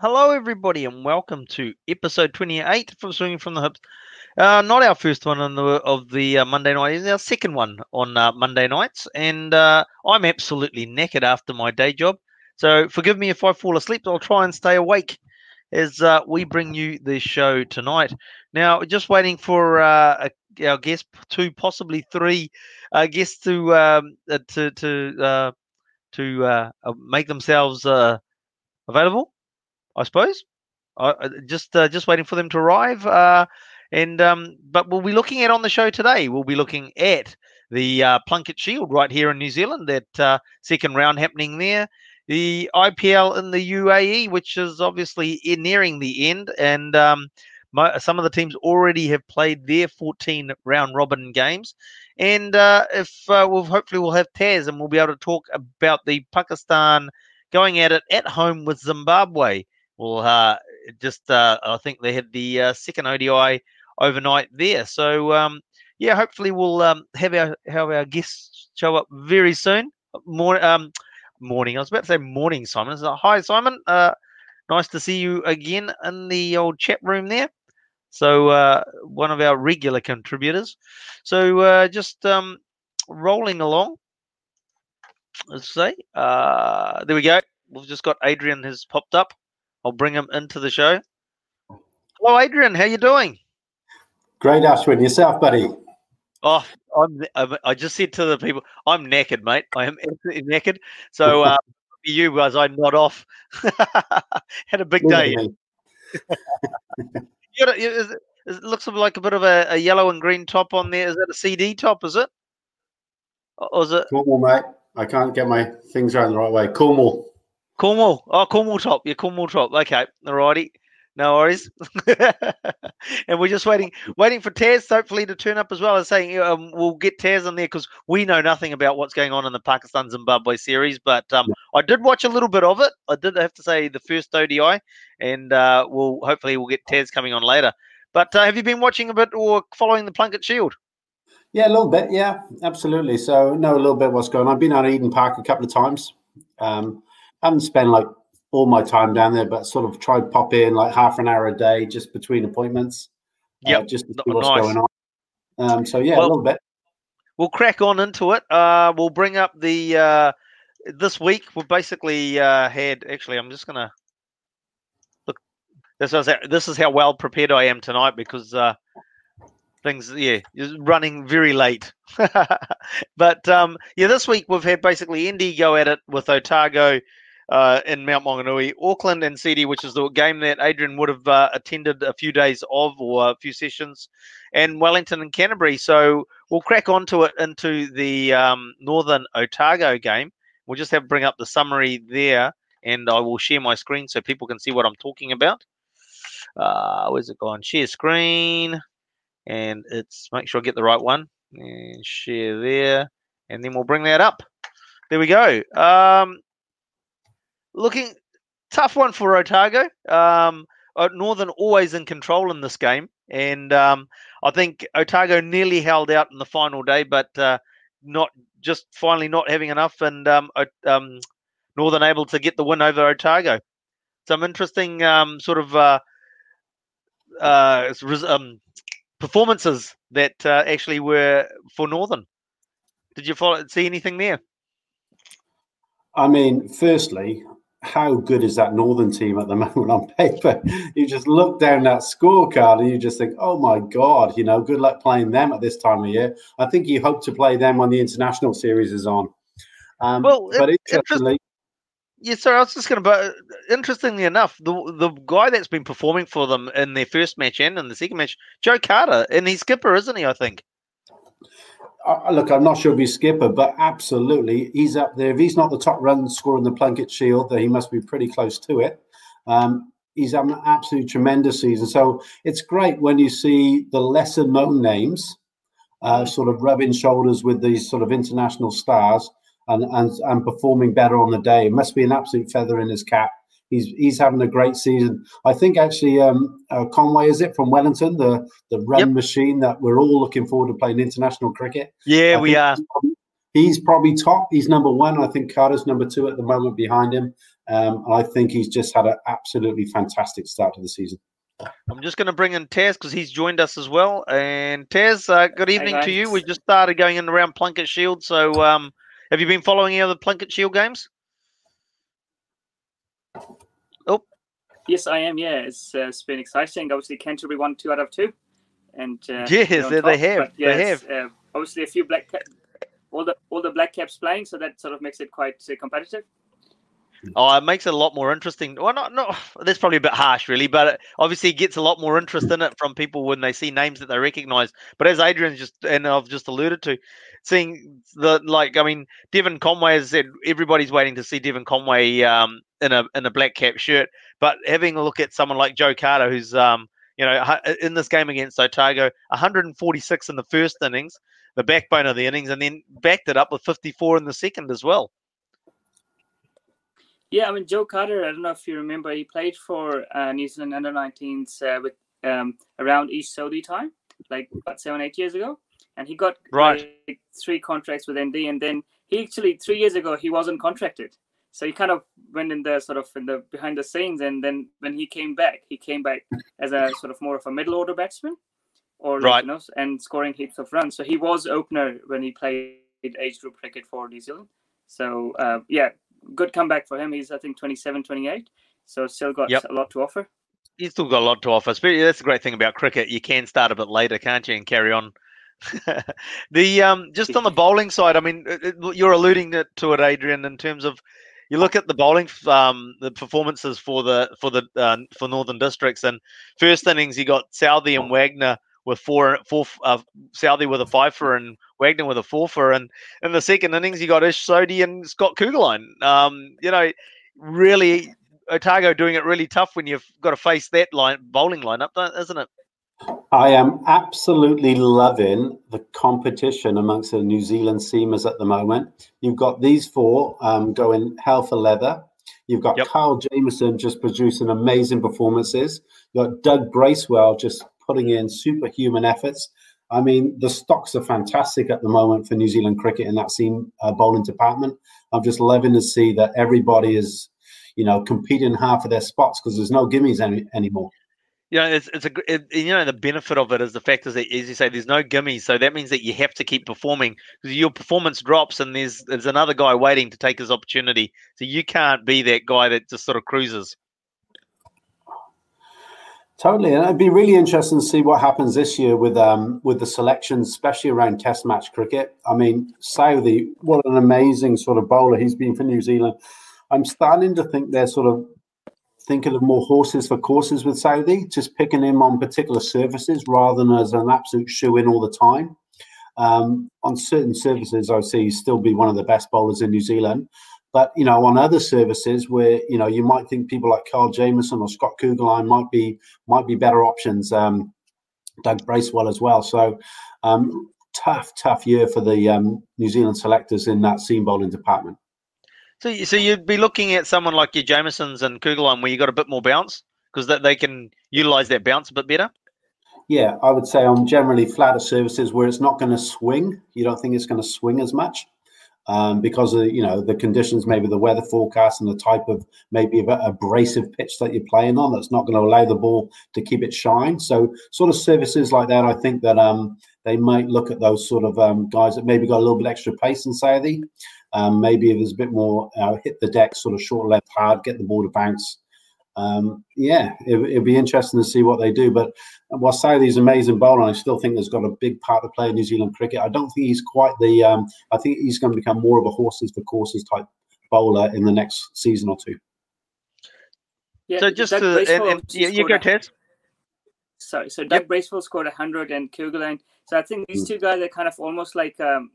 Hello, everybody, and welcome to episode 28 from Swinging from the Hips. Uh, not our first one on the of the uh, Monday night. It's our second one on uh, Monday nights, and uh, I'm absolutely knackered after my day job. So forgive me if I fall asleep. I'll try and stay awake as uh, we bring you the show tonight. Now, just waiting for uh, a, our guest, two, possibly three guests to um, to to to make themselves available. I suppose. Just uh, just waiting for them to arrive. Uh, and um, but we'll be looking at on the show today. We'll be looking at the uh, Plunket Shield right here in New Zealand. That uh, second round happening there. The IPL in the UAE, which is obviously nearing the end, and um, some of the teams already have played their 14 round robin games. And uh, if we'll hopefully we'll have Taz and we'll be able to talk about the Pakistan going at it at home with Zimbabwe. Well, uh, just uh, I think they had the uh, second ODI overnight there. So um, yeah, hopefully we'll um, have our have our guests show up very soon. More um, morning. I was about to say morning, Simon. So, hi, Simon. Uh, nice to see you again in the old chat room there. So uh, one of our regular contributors. So uh, just um, rolling along. Let's see. Uh, there we go. We've just got Adrian has popped up. I'll bring him into the show. Hello, Adrian. How you doing? Great, Ashwin. Yourself, buddy. Oh, I'm. I just said to the people, I'm knackered, mate. I am absolutely knackered. So uh, for you guys, I nod off. Had a big day. You you- is it- is- It looks like a bit of a, a yellow and green top on there. Is that a CD top? Is it? Or is it Cornwall, mate. I can't get my things around the right way. Cornwall. Cornwall? Oh, Cornwall top. Yeah, Cornwall top. Okay, alrighty. No worries. and we're just waiting, waiting for Taz hopefully to turn up as well. As saying um, we'll get Taz on there because we know nothing about what's going on in the Pakistan Zimbabwe series. But um, I did watch a little bit of it. I did have to say the first ODI, and uh, we'll hopefully we'll get Taz coming on later. But uh, have you been watching a bit or following the Plunket Shield? Yeah, a little bit. Yeah, absolutely. So know a little bit what's going on. I've been out of Eden Park a couple of times. Um, haven't spent like all my time down there, but sort of tried pop in like half an hour a day just between appointments. uh, just to see what's nice. going on. Um, so yeah, Well- a little bit. we'll crack on into it. Uh, we'll bring up the uh, this week. We've basically uh, had. Actually, I'm just gonna look. This is how, this is how well prepared I am tonight because uh, things, yeah, is running very late. but um, yeah, this week we've had basically ND go at it with Otago. Uh, in Mount Maunganui, Auckland and CD, which is the game that Adrian would have uh, attended a few days of or a few sessions, and Wellington and Canterbury. So we'll crack onto it into the um, Northern Otago game. We'll just have to bring up the summary there, and I will share my screen so people can see what I'm talking about. Uh, where's it gone? Share screen, and it's make sure I get the right one and share there, and then we'll bring that up. There we go. Um, looking tough one for Otago. Um, uh, Northern always in control in this game. And um, I think Otago nearly held out in the final day, but uh, not just finally not having enough, and um, um, Northern able to get the win over Otago. Some interesting um, sort of uh, uh, um, performances that uh, actually were for Northern. Did you follow, see anything there? I mean, firstly, how good is that Northern team at the moment on paper? You just look down that scorecard and you just think, oh my God, you know, good luck playing them at this time of year. I think you hope to play them when the international series is on. Um, well, but interestingly, yeah, sorry, I was just going to. But interestingly enough, the the guy that's been performing for them in their first match and in the second match, Joe Carter, and he's skipper, isn't he? I think. Uh, look, I'm not sure if he's skipper, but absolutely, he's up there. If he's not the top run scorer in the Plunket Shield, then he must be pretty close to it. Um, he's had an absolutely tremendous season. So it's great when you see the lesser known names uh, sort of rubbing shoulders with these sort of international stars and, and and performing better on the day. It must be an absolute feather in his cap. He's he's having a great season. I think actually um, uh, Conway is it from Wellington, the the run yep. machine that we're all looking forward to playing international cricket. Yeah, I we are. He's probably, he's probably, top. He's number one. I think Carter's number two at the moment behind him. Um, I think he's just had an absolutely fantastic start to the season. I'm just going to bring in Taz because he's joined us as well. And Taz, uh, good evening hey, to you. We just started going in around Plunket Shield, so um, have you been following any other Plunket Shield games? Oh, yes, I am. Yeah, it's, uh, it's been exciting. Obviously, Canterbury won two out of two, and uh, yes, they, they have. Yeah, they have. Uh, obviously, a few black all the all the black caps playing, so that sort of makes it quite uh, competitive. Oh, it makes it a lot more interesting. Well, not, not that's probably a bit harsh, really, but it obviously gets a lot more interest in it from people when they see names that they recognise. But as Adrian just and I've just alluded to, seeing the like, I mean, Devon Conway has said everybody's waiting to see Devon Conway um, in a in a black cap shirt, but having a look at someone like Joe Carter, who's um, you know in this game against Otago, 146 in the first innings, the backbone of the innings, and then backed it up with 54 in the second as well. Yeah, I mean Joe Carter. I don't know if you remember, he played for uh, New Zealand under 19s uh, with um, around Ish Sodhi time, like about seven eight years ago, and he got right like, three contracts with ND, and then he actually three years ago he wasn't contracted, so he kind of went in the sort of in the behind the scenes, and then when he came back, he came back as a sort of more of a middle order batsman, or right. you know, and scoring heaps of runs. So he was opener when he played age group cricket for New Zealand. So uh, yeah, good comeback for him. He's I think 27, 28, so still got yep. a lot to offer. He's still got a lot to offer. That's the great thing about cricket. You can start a bit later, can't you, and carry on. the um, just on the bowling side, I mean, you're alluding to it, Adrian, in terms of you look at the bowling, um, the performances for the for the uh, for Northern Districts, and first innings you got Southee and Wagner with four, four uh, Southee with a fifer and Wagner with a four and in the second innings you got Ish Sodhi and Scott Kuggeleijn. Um, you know, really Otago doing it really tough when you've got to face that line bowling lineup, isn't it? I am absolutely loving the competition amongst the New Zealand seamers at the moment. You've got these four um, going hell for leather. You've got yep. Kyle Jamieson just producing amazing performances. You've got Doug Bracewell just putting in superhuman efforts. I mean, the stocks are fantastic at the moment for New Zealand cricket in that seam uh, bowling department. I'm just loving to see that everybody is, you know, competing half of their spots because there's no gimmies any, anymore. Yeah, it's it's a it, you know the benefit of it is the fact is that as you say, there's no gimmies, so that means that you have to keep performing because your performance drops, and there's there's another guy waiting to take his opportunity. So you can't be that guy that just sort of cruises. Totally, and it'd be really interesting to see what happens this year with um with the selections, especially around Test match cricket. I mean, Southee, what an amazing sort of bowler he's been for New Zealand. I'm starting to think they're sort of thinking of more horses for courses with Southee, just picking him on particular surfaces rather than as an absolute shoe in all the time. Um, on certain surfaces, I see he still be one of the best bowlers in New Zealand. But you know, on other services where you know you might think people like Carl Jamieson or Scott Kuggeleijn might be might be better options. Um, Doug Bracewell as well. So um, tough, tough year for the um, New Zealand selectors in that seam bowling department. So, so you'd be looking at someone like your Jamiesons and Kuggeleijn where you got a bit more bounce because that they can utilize that bounce a bit better. Yeah, I would say on generally flatter services where it's not going to swing. You don't think it's going to swing as much um, because of you know the conditions, maybe the weather forecast and the type of maybe a abrasive pitch that you're playing on that's not going to allow the ball to keep it shine. So sort of services like that, I think that um, they might look at those sort of um, guys that maybe got a little bit extra pace in Southee. Um, maybe if there's a bit more uh, hit the deck, sort of short left hard, get the ball to bounce um, yeah, it, will be interesting to see what they do. But while Southee's amazing bowler, I still think there's got a big part to play in New Zealand cricket. I don't think he's quite the. Um, I think he's going to become more of a horses for courses type bowler in the next season or two. Yeah, so just to, and, and, yeah, you go, Ted. Sorry, so Doug yep. Bracewell scored 100 and Kuggeleijn. So I think these mm. two guys are kind of almost like, um,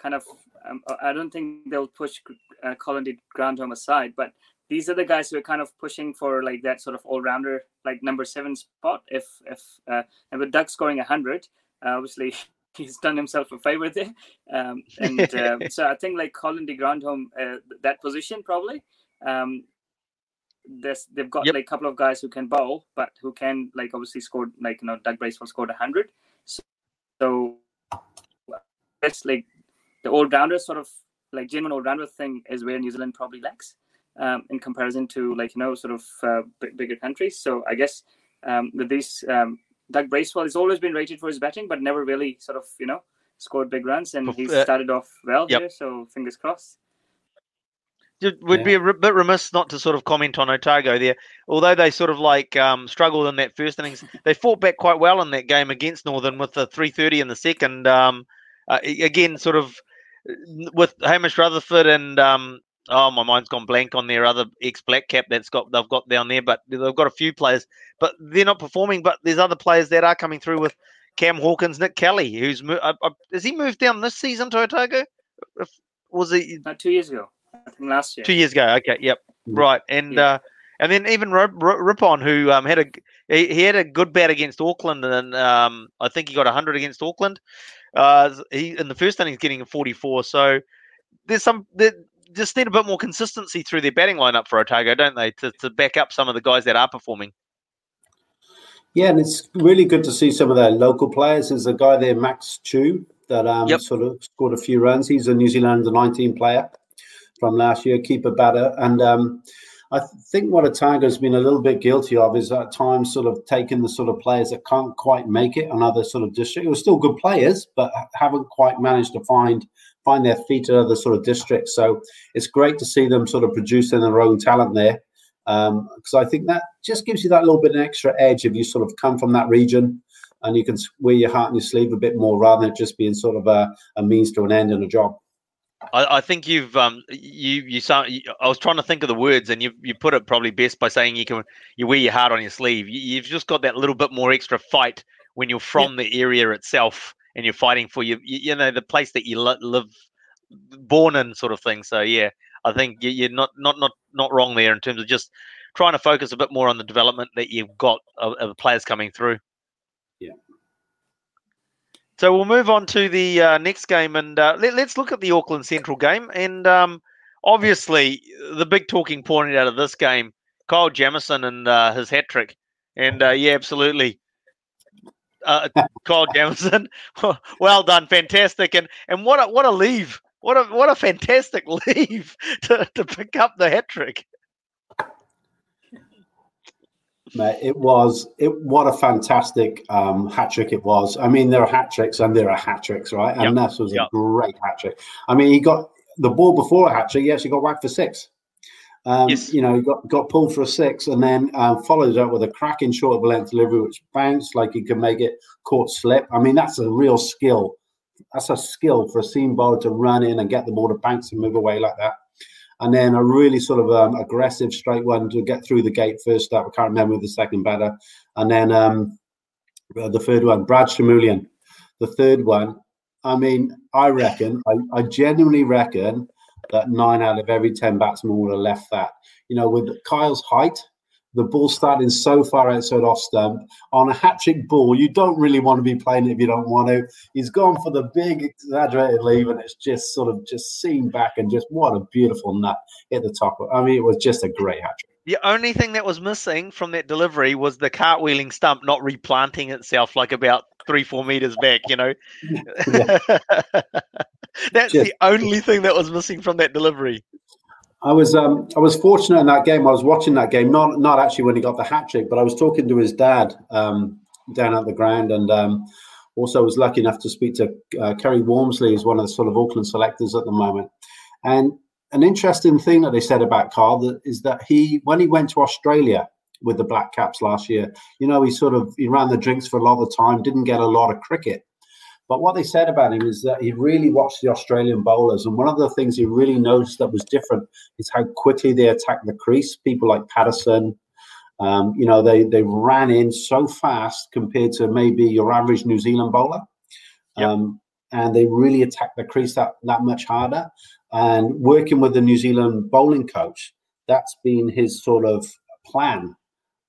kind of, um, I don't think they'll push uh, Colin de Grandhomme aside, but these are the guys who are kind of pushing for like that sort of all-rounder like number seven spot if if uh, and with doug scoring 100 uh, obviously he's done himself a favor there. Um, and uh, so i think like colin de grandhomme uh, that position probably um, this they've got yep. like a couple of guys who can bowl but who can like obviously scored like you know doug bracewell scored 100 so, so that's like the all-rounder sort of like genuine all-rounder thing is where new zealand probably lacks um, in comparison to like you know sort of uh, b- bigger countries. So I guess um, with these, um, Doug Bracewell has always been rated for his batting, but never really sort of you know scored big runs, and he started off well yep. here. So fingers crossed. It would yeah. be a bit remiss not to sort of comment on Otago there. Although they sort of like um, struggled in that first innings, they fought back quite well in that game against Northern with the 330 in the second. Um, uh, again, sort of with Hamish Rutherford and um, oh my mind's gone blank on their other ex black cap that's got they've got down there, but they've got a few players, but they're not performing. But there's other players that are coming through with Cam Hawkins, Nick Kelly, who's uh, uh, has he moved down this season to Otago? If, was he uh, two years ago? I think last year. Two years ago. Okay. Yep. Mm. Right. And yeah. uh, and then even Rip, Rippon, who um, had a he, he, had a good bat against Auckland, and um, I think he got hundred against Auckland. Uh, he in the first innings getting a forty four. So there's some there, just need a bit more consistency through their batting lineup for Otago, don't they, to, to back up some of the guys that are performing. Yeah, and it's really good to see some of their local players. There's a guy there, Max Chu, that um, yep. sort of scored a few runs. He's a New Zealand 19 player from last year, keeper batter. And um, I think what Otago's been a little bit guilty of is at times sort of taking the sort of players that can't quite make it on other sort of districts. It was still good players, but haven't quite managed to find find their feet in other sort of districts. So it's great to see them sort of producing their own talent there. Because um, I think that just gives you that little bit of extra edge if you sort of come from that region and you can wear your heart on your sleeve a bit more rather than just being sort of a, a means to an end in a job. I, I, think you've um you you sound. I was trying to think of the words, and you you put it probably best by saying you can you wear your heart on your sleeve. You, have just got that little bit more extra fight when you're from yeah. the area itself and you're fighting for you, you know, the place that you live, born in, sort of thing. So yeah, I think you're not not not not wrong there in terms of just trying to focus a bit more on the development that you've got of, of the players coming through. Yeah. So we'll move on to the uh, next game, and uh, let, us look at the Auckland Central game. And um, obviously, the big talking point out of this game, Kyle Jamieson and uh, his hat trick. And uh, yeah, absolutely uh, Kyle Jamieson. well done, fantastic, and and what a what a leave, what a what a fantastic leave to, to pick up the hat trick. Mate, it was it. What a fantastic um, hat trick it was. I mean, there are hat tricks and there are hat tricks, right? And yep. this was yep. a great hat trick. I mean, he got the ball before a hat trick. Yes he actually got whacked for six. Um, yes. You know, got got pulled for a six and then uh, followed up with a cracking short of length delivery, which bounced like he could make it caught slip. I mean, that's a real skill. That's a skill for a seam bowler to run in and get the ball to bounce and move away like that. And then a really sort of um, aggressive straight one to get through the gate first up. I can't remember the second batter. And then um, the third one, Brad Schmulian. The third one, I mean, I reckon, I, I genuinely reckon that nine out of every 10 batsmen would have left that. You know, with Kyle's height, the ball starting so far outside off stump on a hat trick ball, you don't really want to be playing it if you don't want to. He's gone for the big exaggerated leave, and it's just sort of just seen back and just what a beautiful nut hit the top. I mean, it was just a great hat trick. The only thing that was missing from that delivery was the cartwheeling stump not replanting itself like about three, four meters back, you know. That's the only thing that was missing from that delivery. I was um, I was fortunate in that game. I was watching that game, not not actually when he got the hat trick, but I was talking to his dad um, down at the ground, and um, also was lucky enough to speak to uh, Kerry Wormsley, who's one of the sort of Auckland selectors at the moment. And an interesting thing that they said about Carl that is that he, when he went to Australia with the Black Caps last year, you know, he sort of he ran the drinks for a lot of the time, didn't get a lot of cricket. But what they said about him is that he really watched the Australian bowlers, and one of the things he really noticed that was different is how quickly they attacked the crease. People like Pattinson, um, you know, they they ran in so fast compared to maybe your average New Zealand bowler, Yep. um, and they really attacked the crease that that much harder. And working with the New Zealand bowling coach, that's been his sort of plan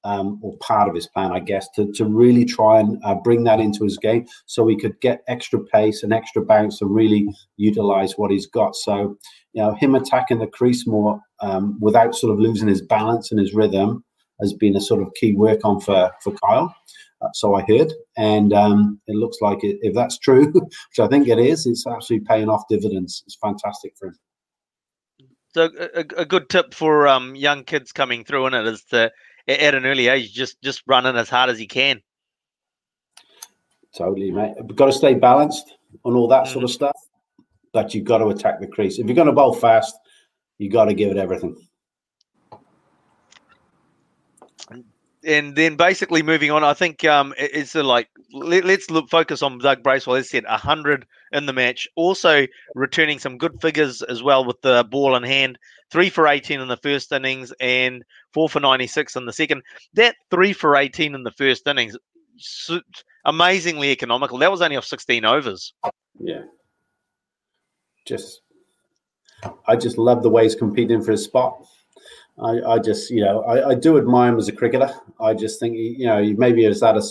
um, or part of his plan, I guess, to, to really try and uh, bring that into his game so he could get extra pace and extra bounce and really utilize what he's got. So, you know, him attacking the crease more um, without sort of losing his balance and his rhythm has been a sort of key work on for, for Kyle. Uh, so I heard, and um, it looks like it, if that's true, which I think it is, it's actually paying off dividends. It's fantastic for him. So a, a- good tip for um, young kids coming through in it is to at an early age just just running as hard as you can. Totally, mate. We've got to stay balanced on all that sort mm-hmm. of stuff, but you've got to attack the crease. If you're going to bowl fast, you got to give it everything. And then basically moving on, I think um, it's like let, us look focus on Doug Bracewell. As said, hundred in the match, also returning some good figures as well with the ball in hand. Three for eighteen in the first innings and four for ninety six in the second. That three for eighteen in the first innings, su- amazingly economical. That was only off sixteen overs. Yeah. Just, I just love the way he's competing for his spot. I, I just, you know, I, I do admire him as a cricketer. I just think, he, you know, he maybe has had a,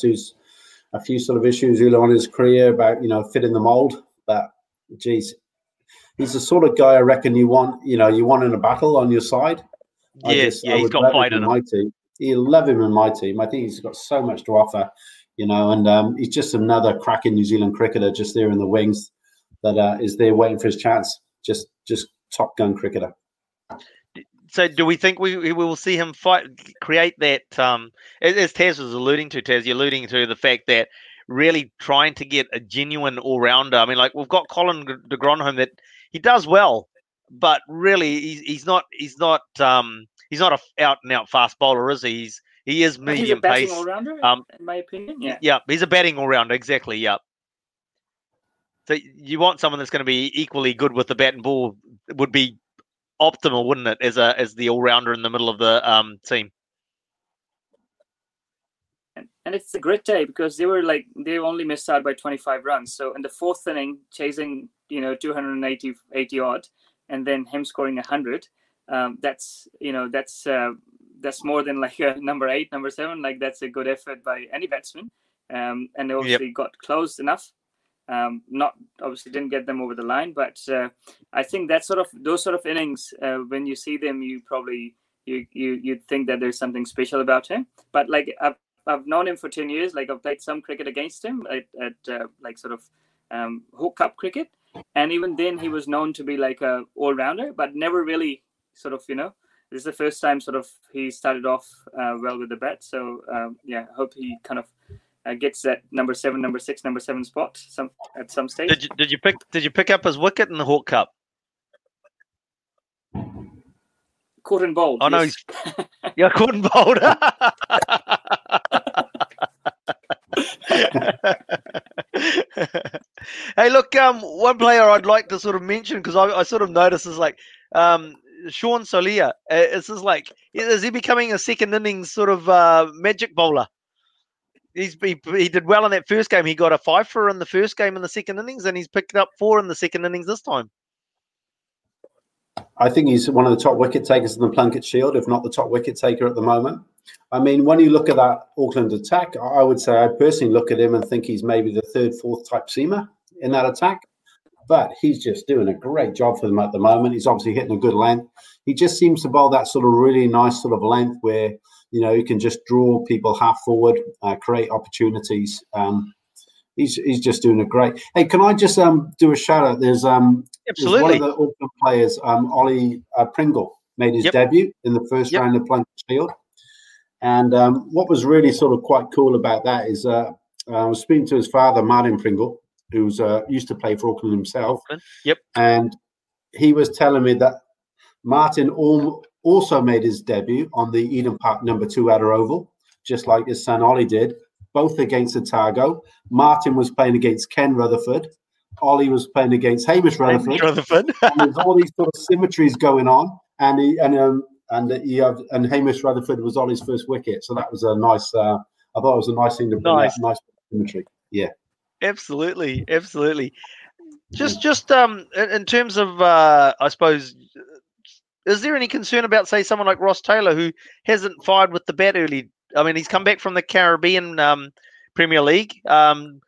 a few sort of issues early on in his career about, you know, fitting the mold. But, geez, he's the sort of guy I reckon you want, you know, you want in a battle on your side. Yes, Yeah, yeah, he's got fight in him. my team. He'll love him in my team. I think he's got so much to offer, you know, and um, he's just another cracking New Zealand cricketer just there in the wings that uh, is there waiting for his chance. Just, just top gun cricketer. So, do we think we, we will see him fight, create that? Um, as, Taz was alluding to, Taz, you're alluding to the fact that really trying to get a genuine all rounder. I mean, like we've got Colin de Grandhomme that he does well, but really he's, he's not he's not um, he's not a out and out fast bowler, is he? He's he is medium He's a pace. all rounder, Um, in my opinion. Yeah. Yeah, he's a batting all rounder, exactly. Yeah. So you want someone that's going to be equally good with the bat and ball would be optimal, wouldn't it? As a as the all rounder in the middle of the um team. And, it's a great day because they were like they only missed out by 25 runs. So in the fourth inning, chasing you know 280 80 odd, and then him scoring 100. Um, that's you know that's uh, that's more than like a number eight, number seven. Like that's a good effort by any batsman. Um, and they obviously got close enough. Um, not obviously didn't get them over the line, but uh, I think that sort of those sort of innings, uh, when you see them, you probably you you you'd think that there's something special about him. But like I've I've known him for ten years. Like I've played some cricket against him at, at uh, like sort of um, hook up cricket, and even then he was known to be like a all rounder, but never really sort of you know. This is the first time sort of he started off uh, well with the bat. So um, yeah, hope he kind of uh, gets that number seven, number six, number seven spot some at some stage. Did you did you pick did you pick up his wicket in the Hawke Cup? Caught and bowled. Oh, no, yes. Yeah, couldn't bowled. hey, look, um, one player I'd like to sort of mention because I, I sort of notice is like um, Sean Solia. Uh, It's just like is he becoming a second innings sort of uh, magic bowler? He's he, he did well in that first game. He got a five for in the first game in the second innings, and he's picked up four in the second innings this time. I think he's one of the top wicket takers in the Plunket Shield, if not the top wicket taker at the moment. I mean, when you look at that Auckland attack, I would say I personally look at him and think he's maybe the third, fourth type seamer in that attack. but he's just doing a great job for them at the moment. He's obviously hitting a good length. He just seems to bowl that sort of really nice sort of length where you know you can just draw people half forward, uh, create opportunities. Um, he's he's just doing a great. Hey, can I just um do a shout out? There's um absolutely there's one of the Auckland players, um Ollie uh, Pringle, made his Yep. debut in the first Yep. round of Plunket Shield. And um, what was really sort of quite cool about that is uh, I was speaking to his father, Martin Pringle, who's uh, used to play for Auckland himself. Yep. And he was telling me that Martin al- also made his debut on the Eden Park number two Outer Oval, just like his son Ollie did, both against Otago. Martin was playing against Ken Rutherford. Ollie was playing against Hamish Rutherford Rutherford. and there's all these sort of symmetries going on, and he and um and he have, and Hamish Rutherford was on his first wicket, so that was a nice. Uh, I thought it was a nice thing to bring Nice. nice symmetry. Yeah, absolutely absolutely just just um in, in terms of uh i suppose is there any concern about say someone like ross taylor who hasn't fired with the bat early i mean he's come back from the caribbean um premier league um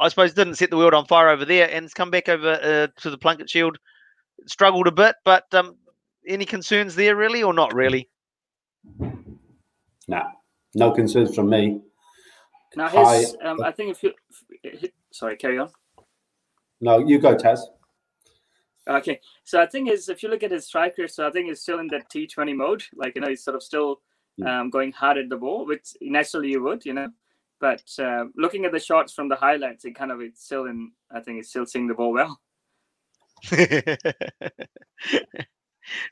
i suppose didn't set the world on fire over there and has come back over uh, to the plunket shield struggled a bit but um any concerns there really or not really nah, no concerns from me. Now Hi. his, um, I think if you, if- sorry, carry on. No, you go, Taz. Okay, so I think is if you look at his strike rate, so I think he's still in that T Twenty mode. Like you know, he's sort of still Mm. um, going hard at the ball, which naturally you would, you know. But uh, looking at the shots from the highlights, it kind of it's still in. I think it's still seeing the ball well.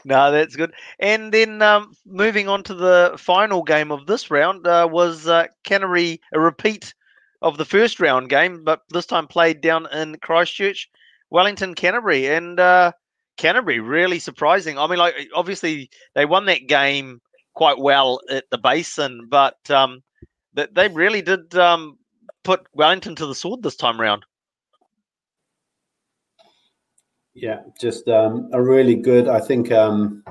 no, that's good. And then um, moving on to the final game of this round uh, was uh, Canterbury, a repeat of the first round game, but this time played down in Christchurch, Wellington, Canterbury. And uh, Canterbury really surprising. I mean, like obviously they won that game quite well at the Basin, but um, that they really did um, put Wellington to the sword this time round. Yeah, just um, a really good. I think um,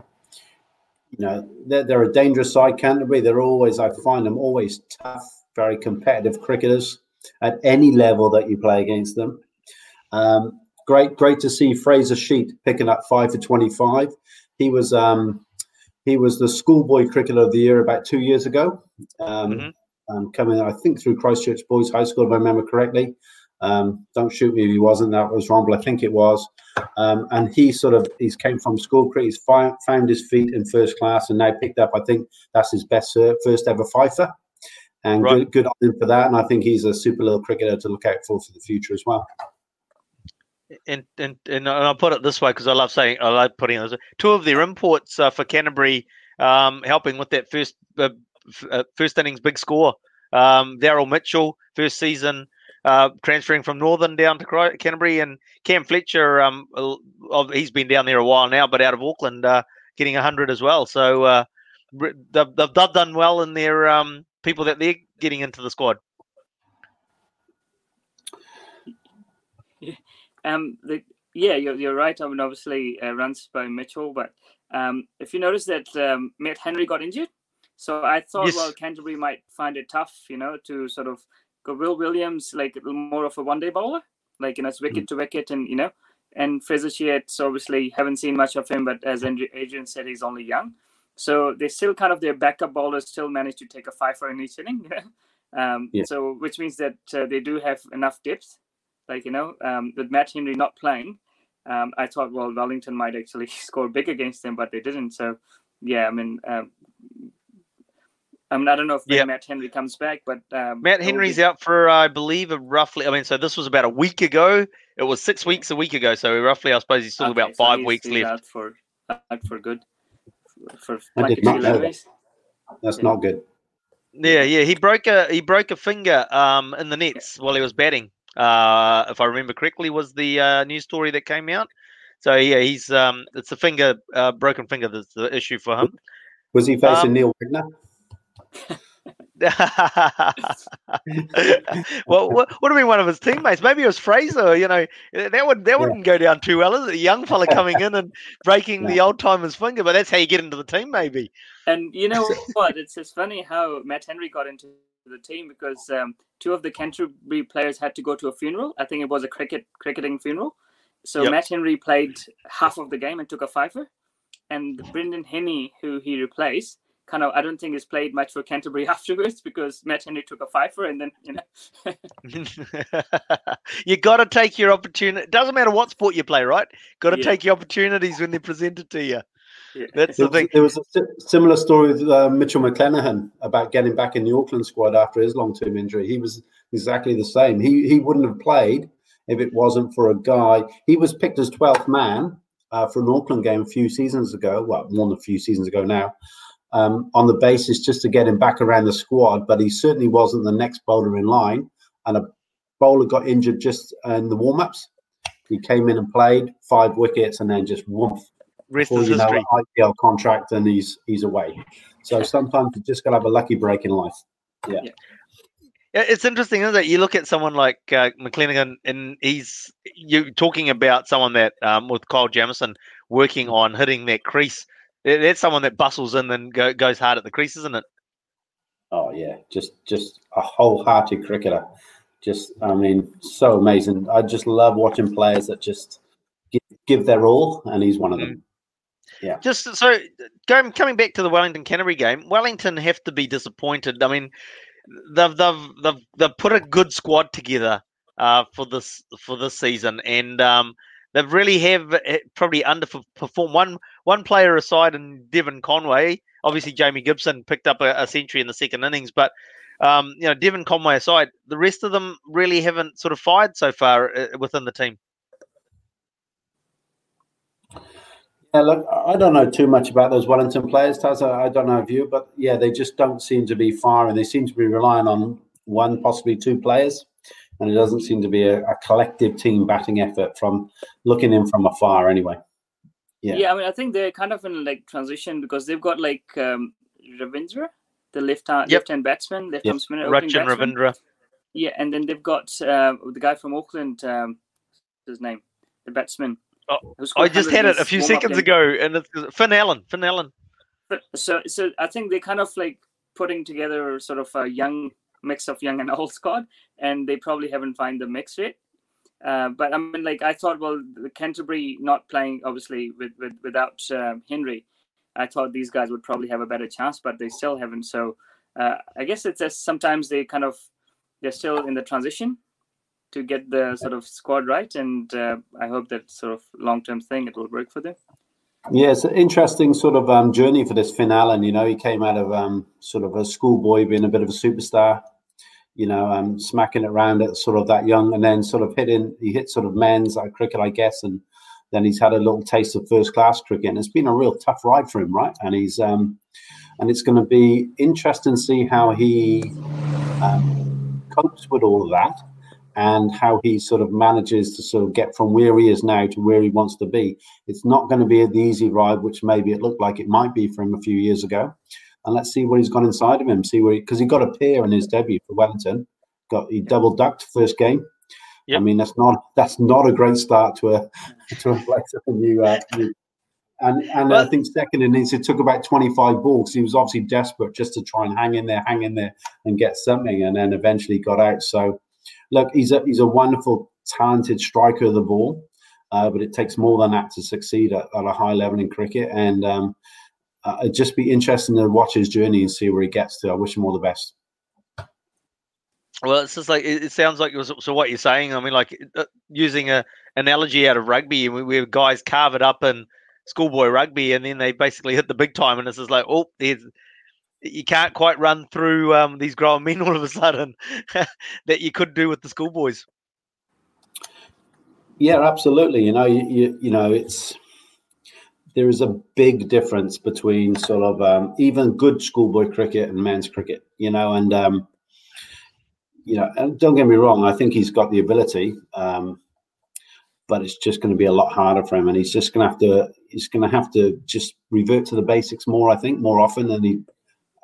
you know they're, they're a dangerous side. Canterbury. They're always. I find them always tough, very competitive cricketers at any level that you play against them. Um, great, great to see Fraser Sheat picking up five for twenty-five. He was um, he was the schoolboy cricketer of the year about two years ago. Um, Mhm. um, coming, I think, through Christchurch Boys High School, if I remember correctly. Um, don't shoot me if he wasn't. That was wrong, but I think it was. Um, and he sort of he's came from school cricket. He's fi- found his feet in first class, and now picked up. I think that's his best serve, first ever fifer, and Right. good, good on him for that. And I think he's a super little cricketer to look out for for the future as well. And and and I'll put it this way because I love saying I like putting this way. Two of their imports uh, for Canterbury, um, helping with that first uh, f- uh, first innings big score. Um, Daryl Mitchell, first season, uh, transferring from Northern down to Canterbury, and Cam Fletcher. Um, he's been down there a while now, but out of Auckland, uh, getting hundred as well. So uh, they've they've done well in their um, people that they're getting into the squad. Um, the, yeah, you're, you're right. I mean, obviously uh, runs by Mitchell, but um, if you notice that um, Matt Henry got injured, so I thought, Yes. well, Canterbury might find it tough, you know, to sort of go Will Williams like more of a one-day bowler, like you know, it's wicket to wicket, and you know, and Fraser Sheets obviously haven't seen much of him, but as Adrian said, he's only young, so they still kind of their backup bowlers still managed to take a five for in each inning, you know, um, Yeah. so which means that uh, they do have enough depth like you know, um, with Matt Henry not playing, um, I thought well Wellington might actually score big against them, but they didn't. So yeah, I mean, um, I mean, I don't know if when Yeah. Matt Henry comes back, but um, Matt Henry's be- out for, I believe, a roughly. I mean, so this was about a week ago. It was six weeks a week ago. So roughly, I suppose he's still Okay, about so five he's- weeks he's left. out for out for good. For I did Plunkett not know that. That's Yeah. not good. Yeah, yeah. He broke a he broke a finger um in the nets while he was batting. Uh, if I remember correctly, was the uh, news story that came out. So yeah, he's um it's a finger uh, broken finger that's the issue for him. Was he facing Um, Neil Wagner? well, what would have been one of his teammates? Maybe it was Fraser. You know, that would that wouldn't go down too well, is it? A young fella coming in and breaking the old timer's finger, but that's how you get into the team, maybe. And you know what? It's it's funny how Matt Henry got into the team because um, two of the Canterbury players had to go to a funeral. I think it was a cricket cricketing funeral, So Yep. Matt Henry played half of the game and took a fifer, and Brendan Henney, who he replaced, kind of I don't think has played much for Canterbury afterwards because Matt Henry took a fifer and then you know you got to take your opportunity. Doesn't matter what sport you play, right? Got to Yeah. take your opportunities when they're presented to you. Yeah. That's There the thing. was, there was a similar story with uh, Mitchell McClenaghan about getting back in the Auckland squad after his long-term injury. He was exactly the same. He he wouldn't have played if it wasn't for a guy. He was picked as 12th man uh, for an Auckland game a few seasons ago. Well, more than a few seasons ago now. Um, on the basis just to get him back around the squad, but he certainly wasn't the next bowler in line. And a bowler got injured just in the warm-ups. He came in and played five wickets, and then just woof, Rest before is you know history. IPL contract and he's he's away. So sometimes you just gotta have a lucky break in life. Yeah, It's interesting, isn't it? You look at someone like uh, McClenaghan, and he's you talking about someone that um, with Kyle Jamieson working on hitting that crease. That- That's someone that bustles in and go, goes hard at the crease, isn't it? Oh yeah, just just a wholehearted cricketer. Just I mean, so amazing. I just love watching players that just give, give their all, and he's one of them. Just so going coming back to the Wellington Canterbury game, Wellington have to be disappointed. I mean, they've they've they've, they've put a good squad together uh, for this for this season, and um, they've really have eh, probably underperformed one one player aside, in Devon Conway. Obviously, Jamie Gibson picked up a, a century in the second innings, but um, you know, Devon Conway aside, the rest of them really haven't sort of fired so far uh, within the team. Yeah, look, I I don't know too much about those Wellington players, Taz. I I don't know of you, but yeah, they just don't seem to be firing. They seem to be relying on one, possibly two players, and it doesn't seem to be a, a collective team batting effort from looking in from afar. Anyway, Yeah. Yeah. I mean, I think they're kind of in like transition because they've got like um, Ravindra, the left hand Yep. left hand batsman, left Yep. arm spinner, opening batsman. Ravindra. Yeah, and then they've got uh, the guy from Auckland. Um, what's his name, the batsman. Oh, I just had it a few seconds ago, and it's Finn Allen. Finn Allen. But so so I think they're kind of like putting together sort of a young mix of young and old squad, and they probably haven't found the mix yet. Uh, but I mean, like I thought, well, the Canterbury not playing obviously with, with without um, Henry, I thought these guys would probably have a better chance, but they still haven't. So uh, I guess it's just sometimes they kind of they're still in the transition to get the sort of squad right, and uh, I hope that sort of long term thing it will work for them. yeah, it's an interesting sort of um, journey for this Finn Allen. You know, he came out of um, sort of a schoolboy, being a bit of a superstar. You know, um, smacking it around at sort of that young, and then sort of hitting. He hit sort of men's like cricket, I guess, and then he's had a little taste of first class cricket. And it's been a real tough ride for him, right? And he's um, and it's going to be interesting to see how he um, copes with all of that and how he sort of manages to sort of get from where he is now to where he wants to be. It's not going to be the easy ride, which maybe it looked like it might be for him a few years ago. And let's see what he's got inside of him. See where because he, got a pair in his debut for Wellington. Got he double ducked first game. I mean that's not that's not a great start to a to a a new. Uh, new and and I think second innings it took about twenty five balls. He was obviously desperate just to try and hang in there, hang in there, and get something, and then eventually got out. So look, he's a he's a wonderful, talented striker of the ball, uh, but it takes more than that to succeed at, at a high level in cricket. And um, uh, it'd just be interesting to watch his journey and see where he gets to. I wish him all the best. Well, it's just like it, sounds like was, so. What you're saying, I mean, like uh, using a analogy out of rugby, we- where guys carve it up in schoolboy rugby, and then they basically hit the big time, and it's just like, oh, there's you can't quite run through um, these grown men all of a sudden that you could do with the schoolboys. Yeah, absolutely. You know, you, you, you know, it's there is a big difference between sort of um, even good schoolboy cricket and men's cricket. You know, and um, you know, and don't get me wrong, I think he's got the ability, um, but it's just going to be a lot harder for him, and he's just going to have to he's going to have to just revert to the basics more. I think more often than he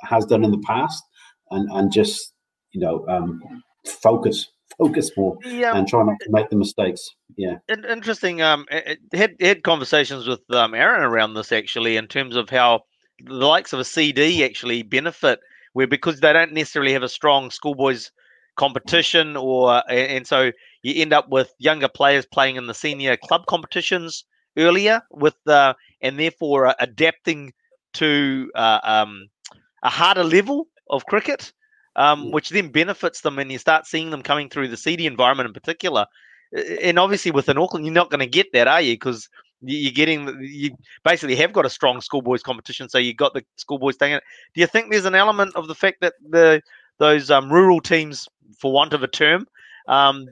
has done in the past, and and just you know um, focus focus more Yeah, and try not to make the mistakes. Yeah. interesting. Um, it, it- had had conversations with um, Aaron around this actually, in terms of how the likes of a CD actually benefit, where because they don't necessarily have a strong schoolboys competition, or and so you end up with younger players playing in the senior club competitions earlier, with uh, and therefore uh, adapting to uh, um, a harder level of cricket, um, which then benefits them, and you start seeing them coming through the CD environment in particular. And obviously, within Auckland, you're not going to get that, are you? Because you're getting you basically have got a strong schoolboys competition, so you got the schoolboys taking it. Do you think there's an element of the fact that the those um, rural teams, for want of a term, um,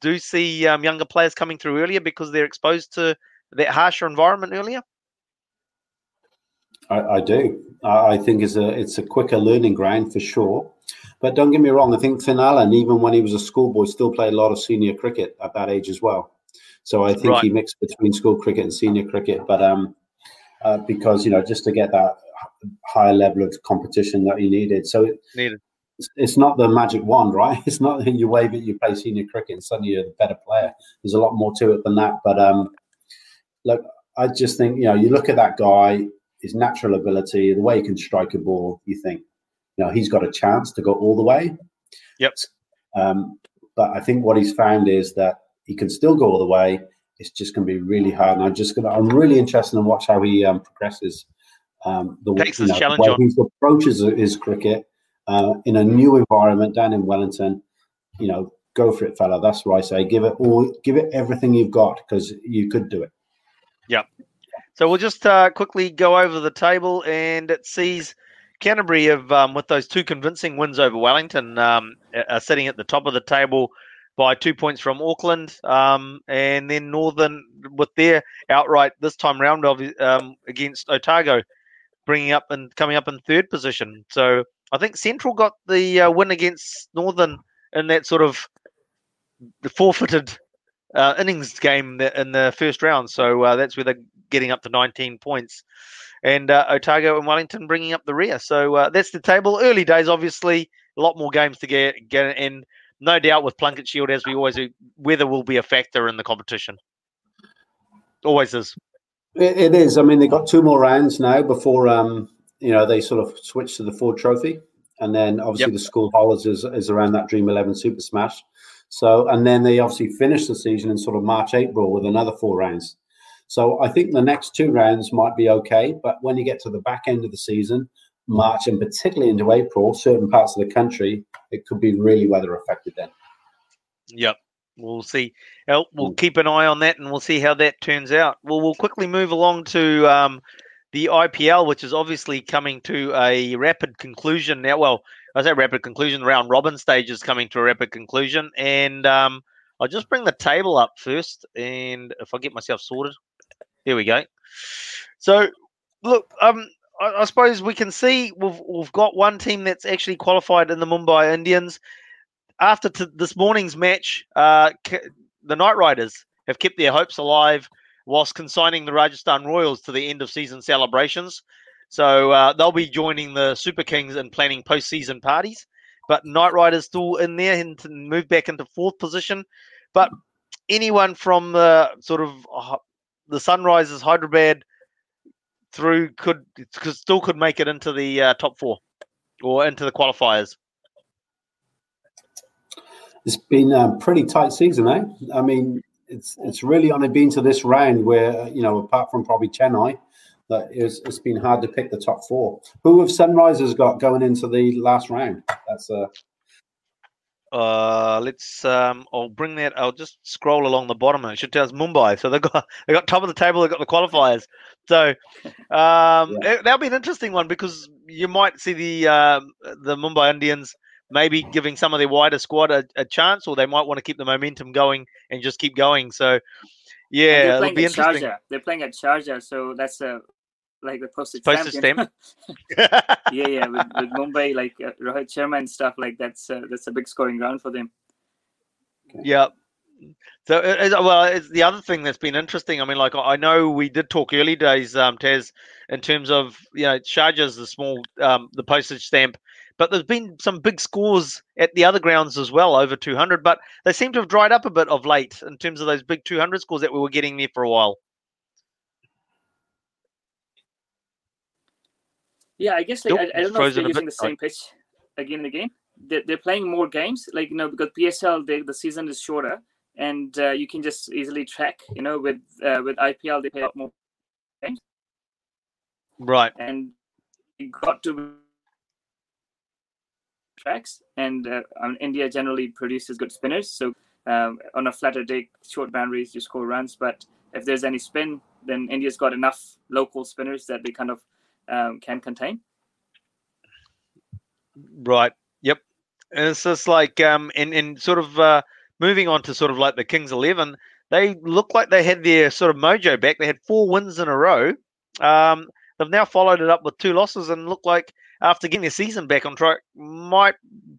do see um, younger players coming through earlier because they're exposed to that harsher environment earlier? I, I do. I, I think it's a it's a quicker learning ground for sure. But don't get me wrong. I think Finn Allen, even when he was a schoolboy, still played a lot of senior cricket at that age as well. So I think right. he mixed between school cricket and senior cricket. But um, uh, because you know, just to get that higher level of competition that he needed. So needed. It's, it's not the magic wand, right? It's not you wave it, you play senior cricket, and suddenly you're a better player. There's a lot more to it than that. But um, look, I just think you know, you look at that guy his natural ability, the way he can strike a ball, you think, you know, he's got a chance to go all the way. Yep. Um, but I think what he's found is that he can still go all the way. It's just going to be really hard, and I'm just going to. I'm really interested in watch how he um, progresses. Um, the, Takes you know, challenge way on. he approaches his cricket uh, in a new environment down in Wellington. You know, go for it, fella. That's what I say. Give it all. Give it everything you've got because you could do it. Yep. So we'll just uh, quickly go over the table, and it sees Canterbury have, um, with those two convincing wins over Wellington, um, are sitting at the top of the table by two points from Auckland, um, and then Northern with their outright this time round of, um, against Otago, bringing up and coming up in third position. So I think Central got the uh, win against Northern in that sort of forfeited uh, innings game in the first round. So uh, that's where they're getting up to 19 points. And uh, Otago and Wellington bringing up the rear. So uh, that's the table. Early days, obviously, a lot more games to get, get and no doubt with Plunket Shield, as we always do, weather will be a factor in the competition. Always is. it, it is. I mean, they've got two more rounds now before um, you know they sort of switch to the Ford Trophy, and then obviously yep. the school holidays is, is around that Dream Eleven Super Smash. So, and then they obviously finish the season in sort of March, April with another four rounds. So I think the next two rounds might be okay, but when you get to the back end of the season, March and particularly into April, certain parts of the country, it could be really weather affected then. Yep. We'll see. We'll hmm. keep an eye on that and we'll see how that turns out. Well, we'll quickly move along to um, the IPL, which is obviously coming to a rapid conclusion now. Well, I say rapid conclusion. The Round robin stage is coming to a rapid conclusion, and um, I'll just bring the table up first. And if I get myself sorted, here we go. So, look, um, I, I suppose we can see we've we've got one team that's actually qualified in the Mumbai Indians. After t- this morning's match, uh, the Knight Riders have kept their hopes alive whilst consigning the Rajasthan Royals to the end of season celebrations. So uh, they'll be joining the Super Kings and planning postseason parties. But Knight Riders still in there and move back into fourth position. But anyone from the sort of uh, the Sunrisers, Hyderabad through could, could still could make it into the uh, top four or into the qualifiers. It's been a pretty tight season, eh? I mean, it's it's really only been to this round where you know, apart from probably Chennai, that it's, it's been hard to pick the top four. Who have Sunrisers got going into the last round? That's a. Uh, let's. Um, I'll bring that. I'll just scroll along the bottom. And it should tell us Mumbai. So they got they got top of the table. They've got the qualifiers. So um, yeah. it, that'll be an interesting one because you might see the uh, the Mumbai Indians maybe giving some of their wider squad a, a, chance, or they might want to keep the momentum going and just keep going. So, yeah, it'll be interesting. Sharjah. They're playing at Sharjah, so that's a like the postage, postage stamp. yeah, yeah, with, with Mumbai, like uh, Rohit Sharma and stuff like that's uh, that's a big scoring ground for them. Yeah. So, uh, well, it's the other thing that's been interesting. I mean, like I know we did talk early days, um, Taz, in terms of you know Sharjah's the small, um, the postage stamp but there's been some big scores at the other grounds as well, over 200. But they seem to have dried up a bit of late in terms of those big 200 scores that we were getting there for a while. Yeah, I guess like, I, I, don't know if they're using the same pitch again and again. they're, they're playing more games, like you know, because PSL they, the season is shorter, and uh, you can just easily track. You know, with uh, with IPL they play a lot more games, Right. and you got to tracks. And uh, um, India generally produces good spinners, so um, on a flatter day, short boundaries, you score runs. But if there's any spin, then India's got enough local spinners that they kind of um, can contain. Right. Yep. And it's just like um and, and sort of uh moving on to sort of like the Kings eleven, they look like they had their sort of mojo back. They had four wins in a row. Um they've now followed it up with two losses and look like after getting their season back on track, might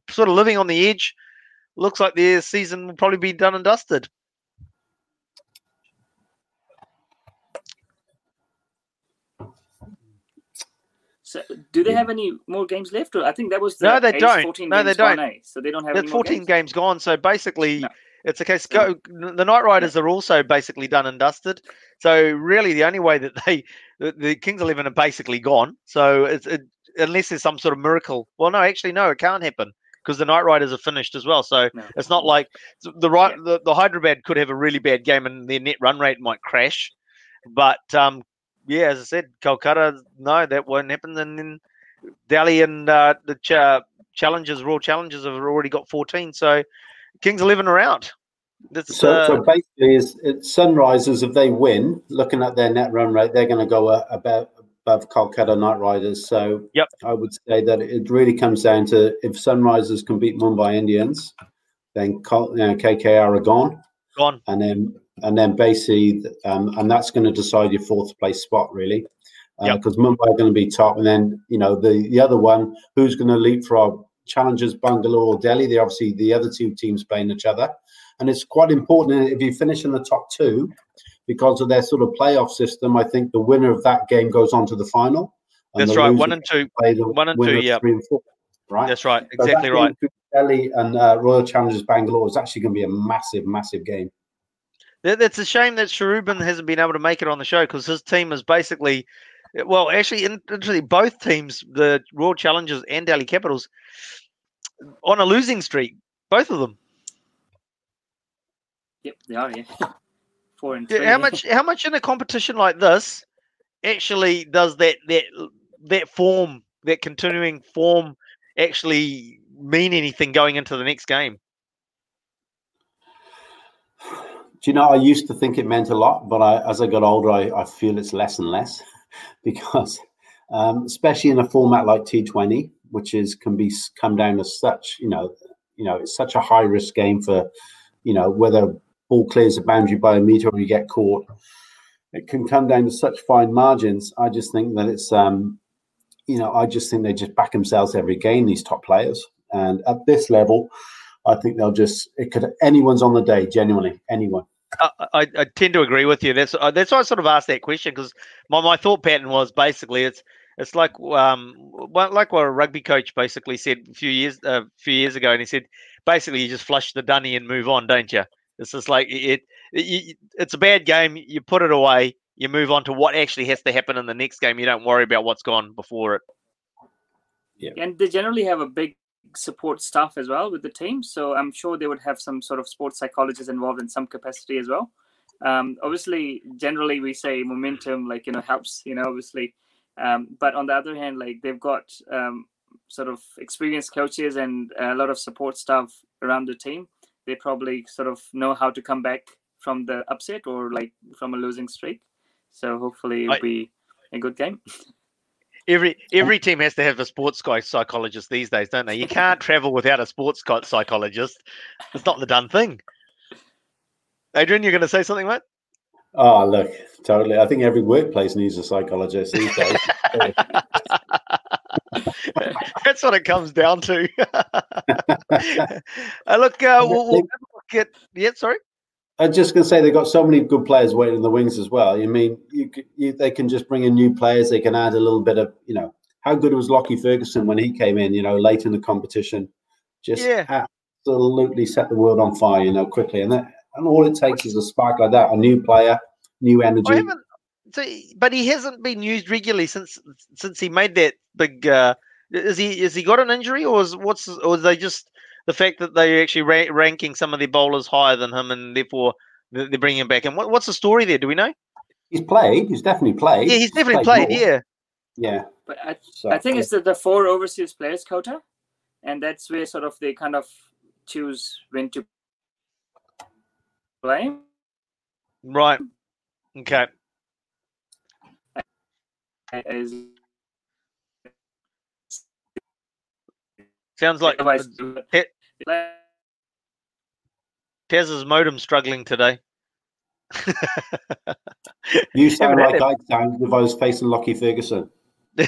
sort of living on the edge. Looks like their season will probably be done and dusted. So, do they have any more games left? Or I think that was the No, they Ace don't. 14 No, they games gone, don't. eh? So they don't have There's any more 14 games. games gone, so basically No. it's a case go the Knight Riders are also basically done and dusted. So really the only way that they the, the Kings 11 are basically gone. So it's it, unless there's some sort of miracle. Well no, actually no, it can't happen because the Knight Riders are finished as well. So No. it's not like the right the, the Hyderabad could have a really bad game and their net run rate might crash. But um yeah, as I said, Kolkata, no, that won't happen. And then Delhi and uh, the ch- challenges, Raw challenges, have already got 14. So Kings 11 are out. That's, So, uh, so basically, is it's Sunrisers if they win, looking at their net run rate, they're going to go uh, about above Kolkata Knight Riders. So, Yep. I would say that it really comes down to if Sunrisers can beat Mumbai Indians, then Kol- you know, KKR are gone, gone. and then and then basically, um, and that's going to decide your fourth place spot really, Yep. because Mumbai are going to be top, and then you know the the other one who's going to leapfrog challengers Bangalore or Delhi. They're obviously the other two teams playing each other, and it's quite important if you finish in the top two because of their sort of playoff system. I think the winner of that game goes on to the final. That's the right. One and two. play the one and two, yeah. three and four. Right. That's right. So that Exactly right. Delhi and uh, Royal Challengers Bangalore is actually going to be a massive, massive game. That's a shame that Sharubin hasn't been able to make it on the show because his team is basically, well, actually, interestingly, both teams, the Royal Challengers and Delhi Capitals, on a losing streak. Both of them. Yep, they are. Yeah, four and three. How much? How much in a competition like this actually does that that that form, that continuing form, actually mean anything going into the next game? Do you know, I used to think it meant a lot, but I, as I got older, I, I feel it's less and less because, um, especially in a format like T20, which is can be come down as such, you know, you know, it's such a high risk game for, you know, whether ball clears a boundary by a meter or you get caught. It can come down to such fine margins. I just think that it's, um, you know, I just think they just back themselves every game. These top players, and at this level, I think they'll just it could anyone's on the day. Genuinely, anyone. I, I, I tend to agree with you. That's uh, that's why I sort of asked that question because my, my thought pattern was basically it's it's like um what- like what a rugby coach basically said a few years a uh, few years ago, and he said basically you just flush the dunny and move on, don't you? It's just like it, it you, it's a bad game. You put it away. You move on to what actually has to happen in the next game. You don't worry about what's gone before it. Yeah. and they generally have a big support staff as well with the team. So I'm sure they would have some sort of sports psychologists involved in some capacity as well. Um, obviously, generally we say momentum, like you know, helps. You know, obviously, um, but on the other hand, like they've got um, sort of experienced coaches and a lot of support staff around the team. They probably sort of know how to come back from the upset or like from a losing streak. So hopefully it'll I- be a good game. Every every team has to have a sports guy psychologist these days, don't they? You can't travel without a sports guy psychologist. It's not the done thing. Adrian, you're going to say something, mate? Oh, look, totally. I think every workplace needs a psychologist these days. That's what it comes down to. uh, look, uh, we'll, we'll get. Yeah, sorry. I was just going to say they've got so many good players waiting in the wings as well. I mean, you, you, they can just bring in new players. They can add a little bit of, you know, how good was Lockie Ferguson when he came in? You know, late in the competition, just Yeah. absolutely set the world on fire. You know, quickly, and that, and all it takes is a spark like that, a new player, new energy. So, but he hasn't been used regularly since since he made that big uh, Is he is he got an injury, or is what's or is they just the fact that they're actually ra- ranking some of their bowlers higher than him, and therefore they're they're bringing him back? And what, what's the story there? Do we know? He's played. He's definitely played. Yeah, he's definitely played. more. Yeah, Yeah. But I, So, I think it's the, the four overseas players quota, and that's where sort of they kind of choose when to play. right. Okay. Is Sounds like otherwise, Te- Tez's modem struggling today. You sound Haven't like I'd sound if I was facing Lockie Ferguson.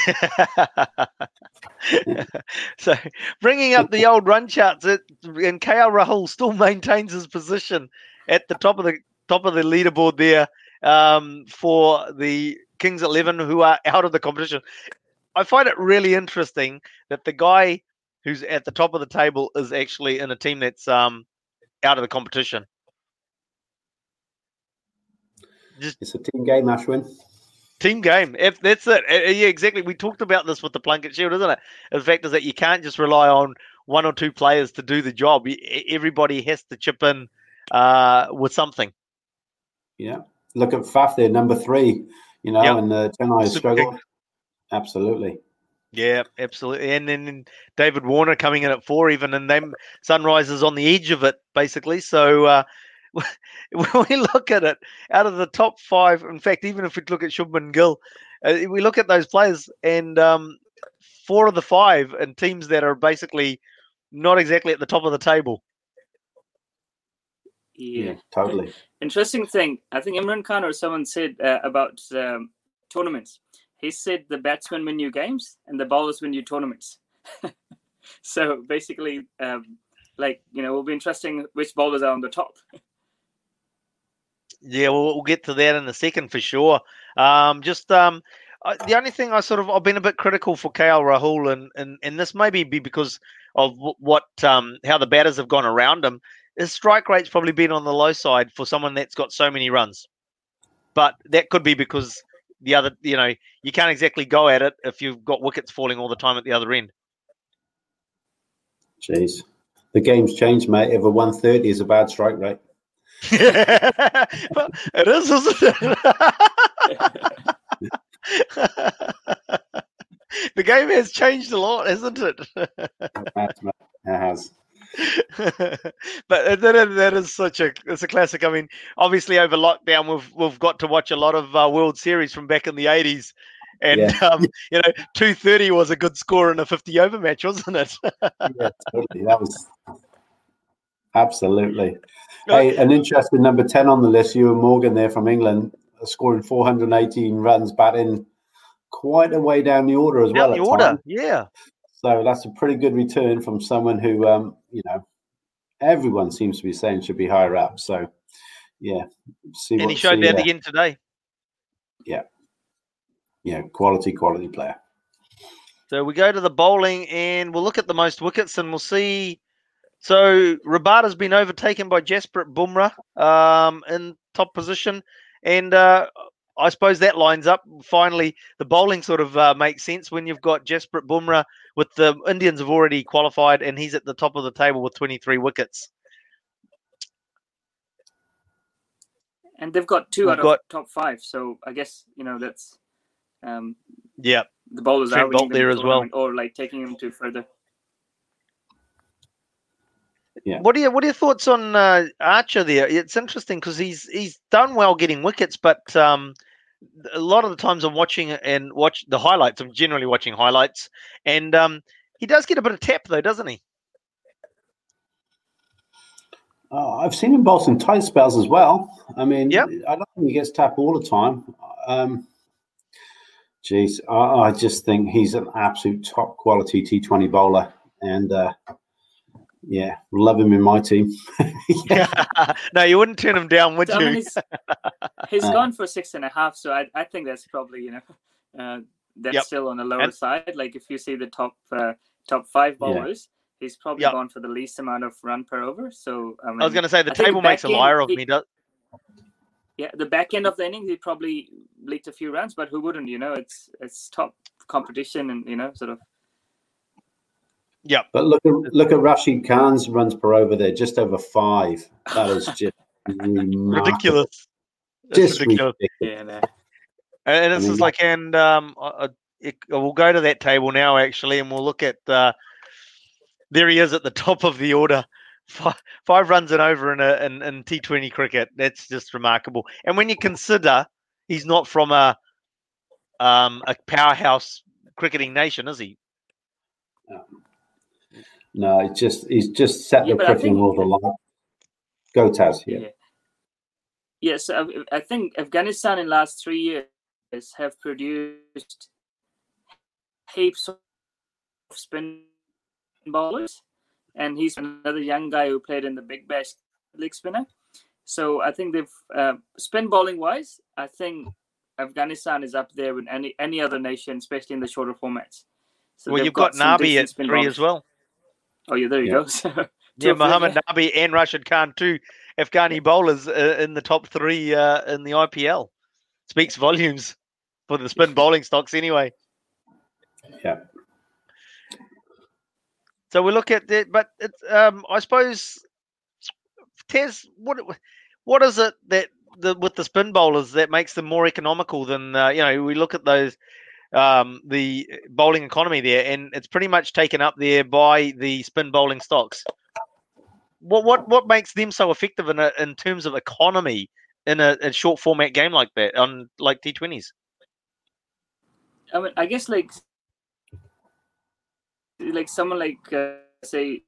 so bringing up the old run charts, it, and KL Rahul still maintains his position at the top of the top of the leaderboard there um, for the Kings Eleven, who are out of the competition. I find it really interesting that the guy who's at the top of the table is actually in a team that's um, out of the competition. Just It's a team game, Ashwin. Team game. If that's it. Uh, Yeah, exactly. We talked about this with the Plunket Shield, isn't it? The fact is that you can't just rely on one or two players to do the job. Everybody has to chip in uh, with something. Yeah. Look at Faf there, number three. You know, Yep. and uh, Chennai has Super struggled. Absolutely. Yeah, absolutely. And then David Warner coming in at four, even, and them Sunrisers on the edge of it, basically. So uh, when we look at it, out of the top five, in fact, even if we look at Shubman Gill, uh, we look at those players, and um, four of the five and teams that are basically not exactly at the top of the table. Yeah, yeah. totally. Interesting thing. I think Imran Khan or someone said uh, about um, tournaments. He said the batsmen win you games and the bowlers win you tournaments. so basically, um, like you know, it'll be interesting which bowlers are on the top. Yeah, we'll, we'll get to that in a second for sure. Um, just um, I, the only thing I sort of I've been a bit critical for KL Rahul, and and and this maybe be because of what um how the batters have gone around him. His strike rate's probably been on the low side for someone that's got so many runs, but that could be because the other you know you can't exactly go at it if you've got wickets falling all the time at the other end. Jeez. The game's changed, mate. If a 130 is a bad strike rate. well, it is, isn't it? the game has changed a lot, hasn't it? That's- It has. but that, is- that is such a it's a classic. I mean, obviously over lockdown, we've we've got to watch a lot of uh, World Series from back in the eighties, and Yeah. um, you know, two thirty was a good score in a fifty over match, wasn't it? Yeah, totally. That was absolutely. Hey, an interesting number 10 on the list, Eoin Morgan there from England, scoring 418 runs, batting quite a way down the order as well. The order, times. yeah. So that's a pretty good return from someone who, um, you know, everyone seems to be saying should be higher up. So, yeah, see And what he showed that uh, again today. Yeah, Yeah, quality, quality player. So we go to the bowling and we'll look at the most wickets and we'll see. So Rabada's been overtaken by Jasprit Bumrah um, in top position. And uh, I suppose that lines up. Finally, the bowling sort of uh, makes sense when you've got Jasprit Bumrah with the Indians have already qualified and he's at the top of the table with 23 wickets. and they've got 2 We've out of got- top five. So I guess you know that's um, Yeah. the bowlers Trent are Boult there as well. or like taking him to further. Yeah. What are your what are your thoughts on uh, Archer there? It's interesting because he's he's done well getting wickets, but um, a lot of the times I'm watching and watch the highlights. I'm generally watching highlights, and um, he does get a bit of tap though, doesn't he? Uh, I've seen him bowl some tight spells as well. I mean, Yep. I don't think he gets tap all the time. Um, geez, I, I just think he's an absolute top quality T20 bowler. And uh, yeah, love him in my team. no, you wouldn't turn him down, would So, I mean, you? he's, he's Uh, gone for six and a half, so I, I think that's probably you know uh, that's Yep. still on the lower And- side. Like if you see the top uh, top five Yeah. bowlers, he's probably Yep. gone for the least amount of run per over. So I, mean, I was going to say the I table makes a liar of he- me. Does yeah, the back end of the innings he probably leaked a few runs, but who wouldn't? You know, it's it's top competition, and you know, sort of Yeah. But look at look at Rashid Khan's runs per over there, just over five. That is just. Ridiculous. Just ridiculous. ridiculous. Yeah, no. And this I mean, is like, and um, I, I, we'll go to that table now actually, and we'll look at. Uh, there he is at the top of the order, five, five runs and over in a in, in T Twenty cricket. That's just remarkable. And when you consider he's not from a um a powerhouse cricketing nation, is he? No, it's just he's just set Yeah, the but I cricketing think- world alight. Go Taz, yeah. Yeah. Yes, I, I think Afghanistan in last three years have produced heaps of spin bowlers, and he's another young guy who played in the Big Bash League spinner. So I think they've uh, spin bowling wise, I think Afghanistan is up there with any any other nation, especially in the shorter formats. So well, you've got, some Nabi decent at three bowlers. as well. Oh, yeah, there you Yeah. go. So, Yeah, of them, Mohammed yeah. Nabi and Rashid Khan, two Afghani bowlers uh, in the top three uh, in the IPL. Speaks volumes for the spin bowling stocks, anyway. Yeah. So we look at it, but it's um, I suppose, Tez, what what is it that the with the spin bowlers that makes them more economical than uh, you know? We look at those um, the bowling economy there, and it's pretty much taken up there by the spin bowling stocks. What what what makes them so effective in a, in terms of economy in a, a short format game like that on like T twenties? I mean, I guess like like someone like uh, say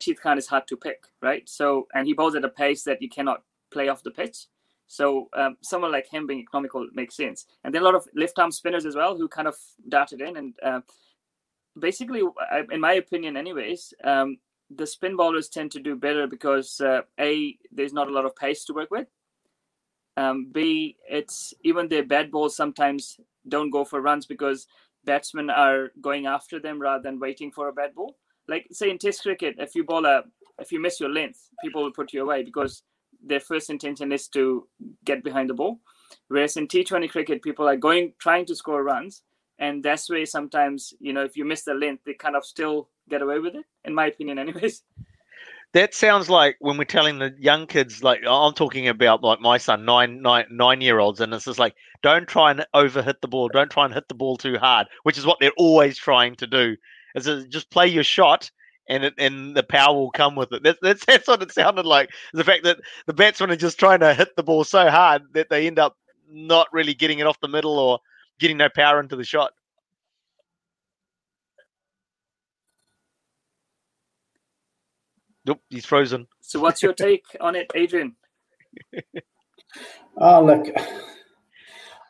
Rashid Khan is hard to pick, right? So and he bowls at a pace that you cannot play off the pitch. So um, someone like him being economical makes sense. And then a lot of left arm spinners as well who kind of darted in and uh, basically, in my opinion, anyways, um, the spin bowlers tend to do better because uh, a there's not a lot of pace to work with. Um, B it's even their bad balls sometimes don't go for runs because batsmen are going after them rather than waiting for a bad ball. Like say in Test cricket, if you bowl a if you miss your length, people will put you away because their first intention is to get behind the ball. Whereas in T20 cricket, people are going trying to score runs, and that's where sometimes you know if you miss the length, they kind of still get away with it. In my opinion, anyways. That sounds like when we're telling the young kids, like I'm talking about, like my son, nine, nine, nine year olds, and it's just like, don't try and over hit the ball, don't try and hit the ball too hard, which is what they're always trying to do. Is just play your shot, and it, and the power will come with it. That's, that's that's what it sounded like. The fact that the batsmen are just trying to hit the ball so hard that they end up not really getting it off the middle or getting no power into the shot. Nope, he's frozen. So, what's your take on it, Adrian? Oh, look,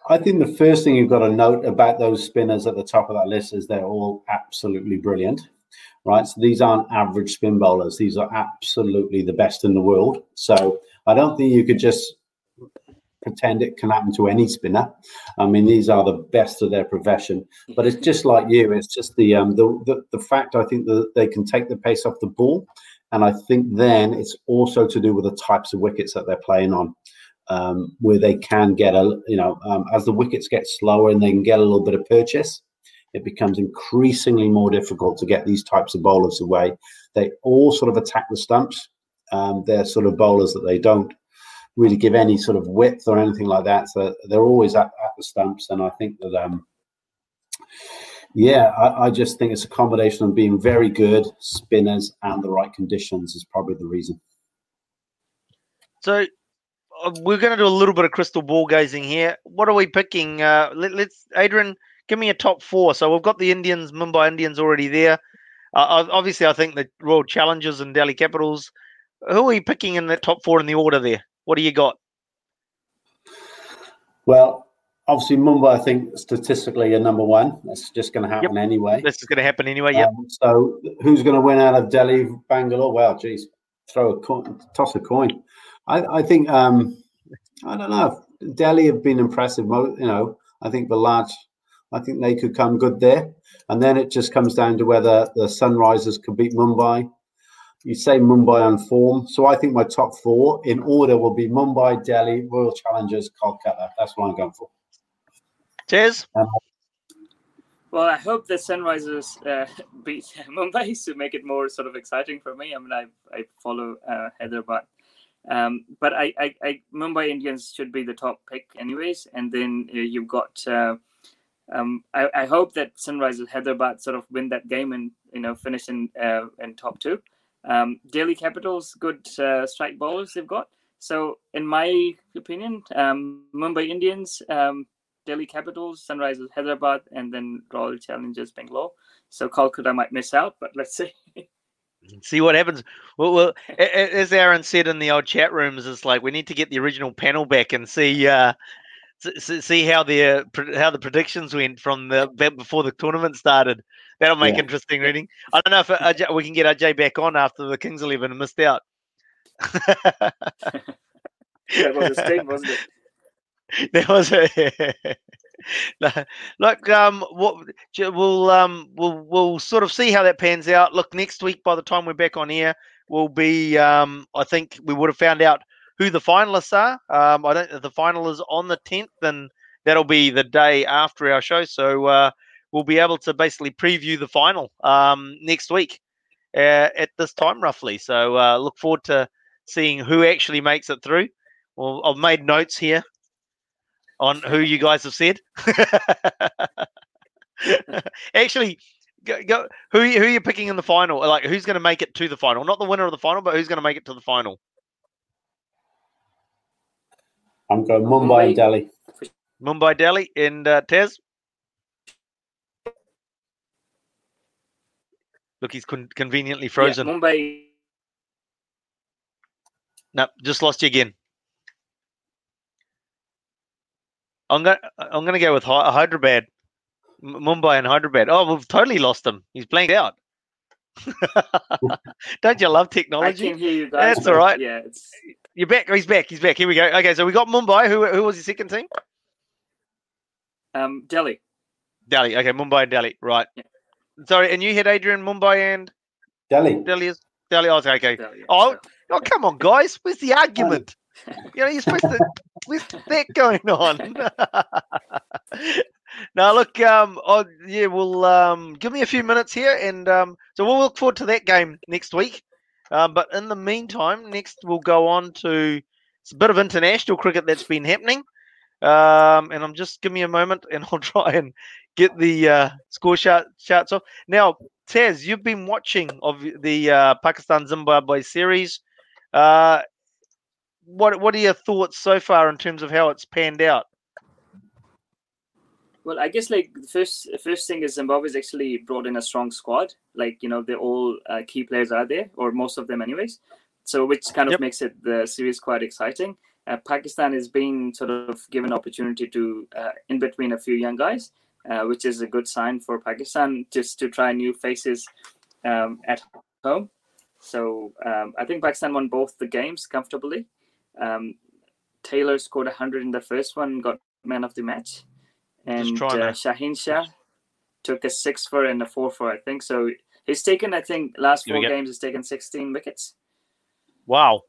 I think the first thing you've got to note about those spinners at the top of that list is they're all absolutely brilliant, right? So these aren't average spin bowlers. These are absolutely the best in the world. So I don't think you could just pretend it can happen to any spinner. I mean, these are the best of their profession. But it's just like you. It's just the um the the, the fact I think that they can take the pace off the ball, and I think then it's also to do with the types of wickets that they're playing on um, where they can get a you know um, as the wickets get slower and they can get a little bit of purchase it becomes increasingly more difficult to get these types of bowlers away. They all sort of attack the stumps. Um, they're sort of bowlers that they don't really give any sort of width or anything like that. So they're always at, at the stumps. And i think that um yeah I, I just think it's a combination of being very good spinners and the right conditions is probably the reason. So uh, we're going to do a little bit of crystal ball gazing here. What are we picking? Uh, let, us Adrian, give me a top four. So we've got the Indians, Mumbai Indians already there. Uh, obviously, I think the Royal Challengers and Delhi Capitals. Who are you picking in that top four in the order there? What do you got? Well, obviously Mumbai, I think statistically are number one. That's just going to happen anyway. This is going to happen anyway. Yeah. Um, so who's going to win out of Delhi, Bangalore? Well, geez, throw a coin, toss a coin. I, I think um, I don't know. Delhi have been impressive. You know, I think the large. I think they could come good there, and then it just comes down to whether the Sunrisers could beat Mumbai. You say Mumbai on form, so I think my top four in order will be Mumbai, Delhi, Royal Challengers, Kolkata. That's what I'm going for. Cheers. Um, Well, I hope the Sunrisers uh, beat Mumbai to make it more sort of exciting for me. I mean, I I follow uh, but um, but I, I, I Mumbai Indians should be the top pick anyways. And then uh, you've got. Um, I, I hope that Sunrisers Hyderabad sort of win that game and you know finish in uh, in top two. Um, Delhi Capitals, good uh, strike bowlers they've got. So, in my opinion, um, Mumbai Indians, um, Delhi Capitals, Sunrisers Hyderabad, and then Royal Challengers Bangalore. So Kolkata might miss out, but let's see. see what happens. Well, well, as Aaron said in the old chat rooms, it's like we need to get the original panel back and see uh, see how the uh, how the predictions went from the before the tournament started. That'll make yeah. interesting reading. I don't know if uh, we can get Ajay back on after the Kings Eleven missed out. that was a sting, wasn't it? there was a look. Um, what we'll um we'll we'll sort of see how that pans out. Look, next week by the time we're back on air, will be um I think we would have found out who the finalists are. Um, I don't. The final is on the tenth, and that'll be the day after our show. So uh, we'll be able to basically preview the final um next week uh, at this time roughly. So uh, look forward to seeing who actually makes it through. Well, I've made notes here on who you guys have said. Actually, go, go, who who are you picking in the final? Like, who's going to make it to the final? Not the winner of the final, but who's going to make it to the final? I'm going Mumbai, Mumbai. and Delhi. Mumbai, Delhi, and uh, Tez. Look, he's con- conveniently frozen. Yeah, Mumbai. No, just lost you again. I'm gonna I'm gonna go with Hyderabad, Mumbai and Hyderabad. Oh, we've totally lost him. He's blanked out. Don't you love technology? I can hear you guys. That's all right. Yeah, it's... you're back. He's back. He's back. Here we go. Okay, so we got Mumbai. Who who was the second team? Um, Delhi. Delhi. Okay, Mumbai and Delhi. Right. Yeah. Sorry, and you had Adrian Mumbai and Delhi. Delhi is Delhi. Oh, okay. Delhi, yeah, oh, oh, come on, guys. Where's the argument? you know, you're supposed to. What's that going on? now, look, um, oh, yeah, well, um, give me a few minutes here, and um, so we'll look forward to that game next week. Um, but in the meantime, next we'll go on to it's a bit of international cricket that's been happening. Um, and I'm just give me a moment, and I'll try and get the uh, score chart, charts off. Now, Taz, you've been watching of the uh, Pakistan Zimbabwe series. Uh, what what are your thoughts so far in terms of how it's panned out? Well, I guess like the first first thing is Zimbabwe's actually brought in a strong squad. Like you know, they're all uh, key players are there, or most of them, anyways. So which kind of yep. makes it the series quite exciting. Uh, Pakistan is being sort of given opportunity to uh, in between a few young guys, uh, which is a good sign for Pakistan just to try new faces um, at home. So um, I think Pakistan won both the games comfortably. Um, Taylor scored 100 in the first one, got man of the match. And uh, Shaheen Shah took a 6 for and a 4 for, I think. So he's taken, I think, last four games, he's taken 16 wickets. Wow.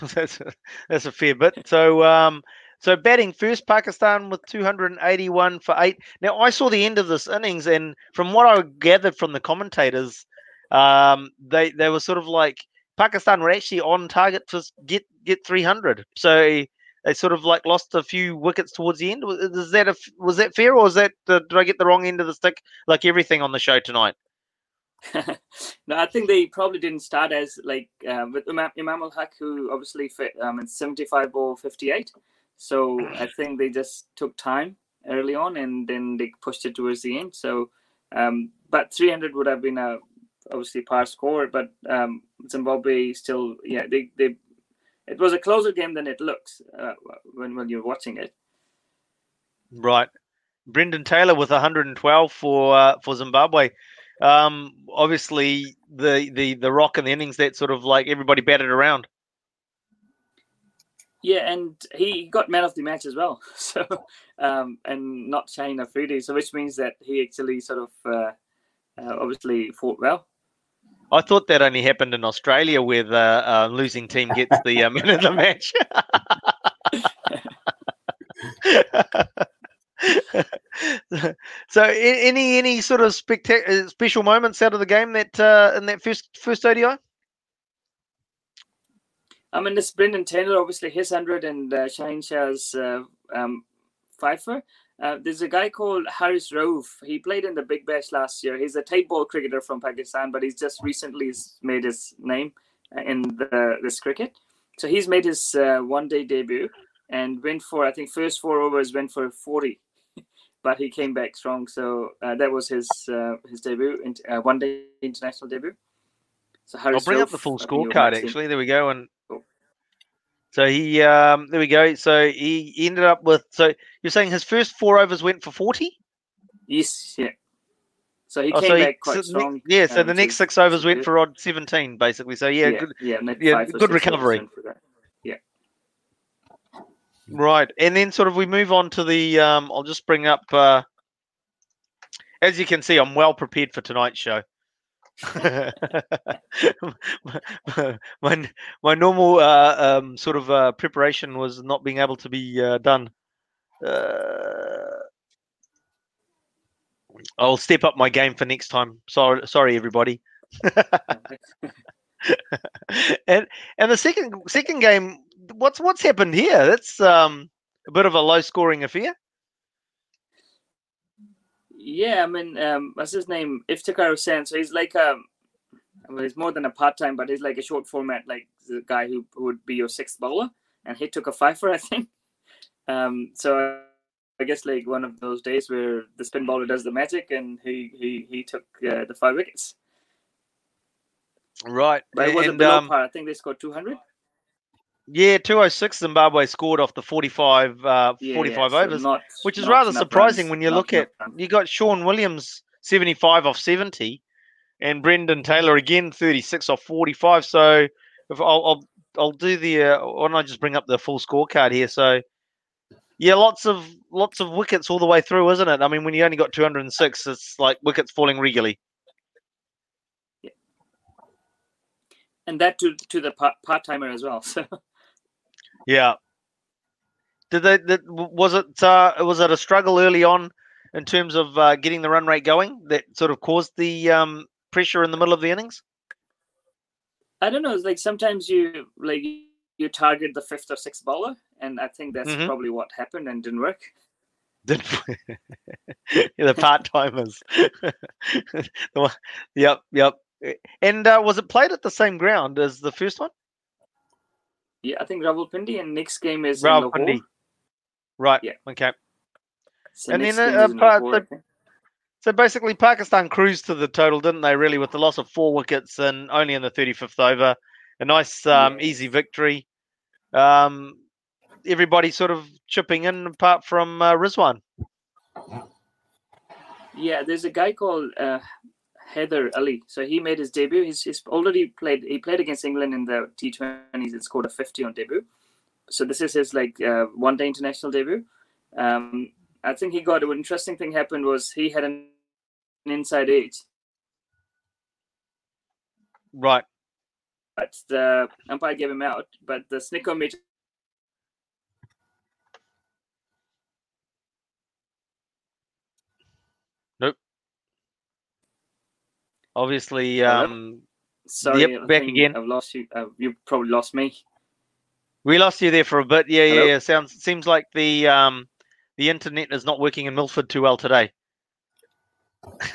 that's, a, that's a fair bit. So, um, so batting first, Pakistan with 281 for eight. Now I saw the end of this innings, and from what I gathered from the commentators, um, they they were sort of like Pakistan were actually on target to get get 300. So they sort of like lost a few wickets towards the end. Was that a, was that fair, or was that uh, did I get the wrong end of the stick? Like everything on the show tonight. no, I think they probably didn't start as like uh, with Imam, Imam Ul Haq, who obviously fit, um, in 75 or 58. So I think they just took time early on, and then they pushed it towards the end. So, um, but 300 would have been a obviously par score, but um, Zimbabwe still, yeah, they, they, it was a closer game than it looks uh, when when you're watching it. Right, Brendan Taylor with 112 for uh, for Zimbabwe. Um, obviously, the the the rock and the innings that sort of like everybody batted around. Yeah, and he got man of the match as well. So, um, and not Shaheen Afridi, so which means that he actually sort of uh, uh, obviously fought well. I thought that only happened in Australia where the uh, losing team gets the uh, man of the match. so, any any sort of spectac- special moments out of the game that uh, in that first first ODI? I mean, it's Brendan Taylor, obviously his hundred, and uh, Shaheen Shah's uh, um, fifer. Uh, there's a guy called Haris Rauf. He played in the Big Bash last year. He's a tape ball cricketer from Pakistan, but he's just recently made his name uh, in the, this cricket. So he's made his uh, one-day debut and went for I think first four overs went for 40, but he came back strong. So uh, that was his uh, his debut, in, uh, one-day international debut. So Haris I'll bring Rauf, up the full scorecard actually. There we go, and so he, um, there we go. So he ended up with. So you're saying his first four overs went for forty? Yes. Yeah. So he oh, came so back he, quite so strong. Yeah. So um, the next six overs went for odd seventeen, basically. So yeah, yeah, good, yeah, yeah good recovery. Yeah. Right, and then sort of we move on to the. Um, I'll just bring up. Uh, as you can see, I'm well prepared for tonight's show. my my normal uh, um, sort of uh, preparation was not being able to be uh, done. Uh, I'll step up my game for next time. Sorry, sorry, everybody. and and the second second game, what's what's happened here? That's um, a bit of a low scoring affair. Yeah, I mean, um, what's his name? Iftikhar Hussain. So he's like a, well, he's more than a part time, but he's like a short format, like the guy who, who would be your sixth bowler, and he took a fifer, I think. Um, so I guess like one of those days where the spin bowler does the magic, and he he he took uh, the five wickets. Right, but it was and, a below um, par. I think they scored two hundred. Yeah, 206 Zimbabwe scored off the 45, uh, yeah, 45 yeah, overs, not, which is rather surprising runs, when you look at you got Sean Williams 75 off 70 and Brendan Taylor again 36 off 45. So if I'll I'll, I'll do the uh, why don't I just bring up the full scorecard here? So yeah, lots of lots of wickets all the way through, isn't it? I mean, when you only got 206, it's like wickets falling regularly. Yeah. And that to to the part timer as well. So yeah. Did they? Did, was it? Uh, was it a struggle early on in terms of uh, getting the run rate going that sort of caused the um, pressure in the middle of the innings? I don't know. It's like sometimes you like you target the fifth or sixth bowler, and I think that's mm-hmm. probably what happened and didn't work. the part timers. yep, yep. And uh, was it played at the same ground as the first one? Yeah, I think Rawalpindi and next game is Rawalpindi. Right. Yeah. Okay. So and then uh, the, so basically, Pakistan cruised to the total, didn't they? Really, with the loss of four wickets and only in the 35th over, a nice, um, yeah. easy victory. Um, everybody sort of chipping in, apart from uh, Rizwan. Yeah, there's a guy called uh, Haider Ali. So he made his debut. He's, he's already played. He played against England in the T20s and scored a 50 on debut. So this is his like uh, one-day international debut. Um, I think he got an interesting thing happened was he had an, an inside edge. Right. But the umpire gave him out. But the meter. Obviously, um, sorry, yep, back again. I've lost you. Uh, you probably lost me. We lost you there for a bit. Yeah, Hello? yeah, yeah. Sounds seems like the um, the internet is not working in Milford too well today.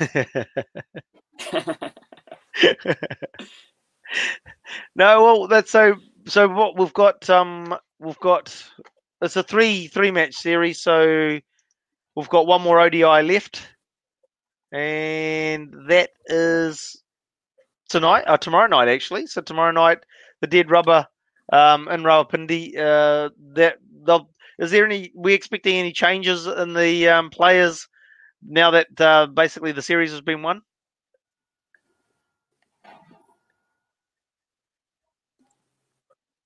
no, well, that's so. So what we've got, um, we've got. It's a three three match series, so we've got one more ODI left and that is tonight, uh, tomorrow night actually. So tomorrow night, the Dead Rubber um, in Rawalpindi. Uh, that they'll, is there any? We expecting any changes in the um, players now that uh, basically the series has been won?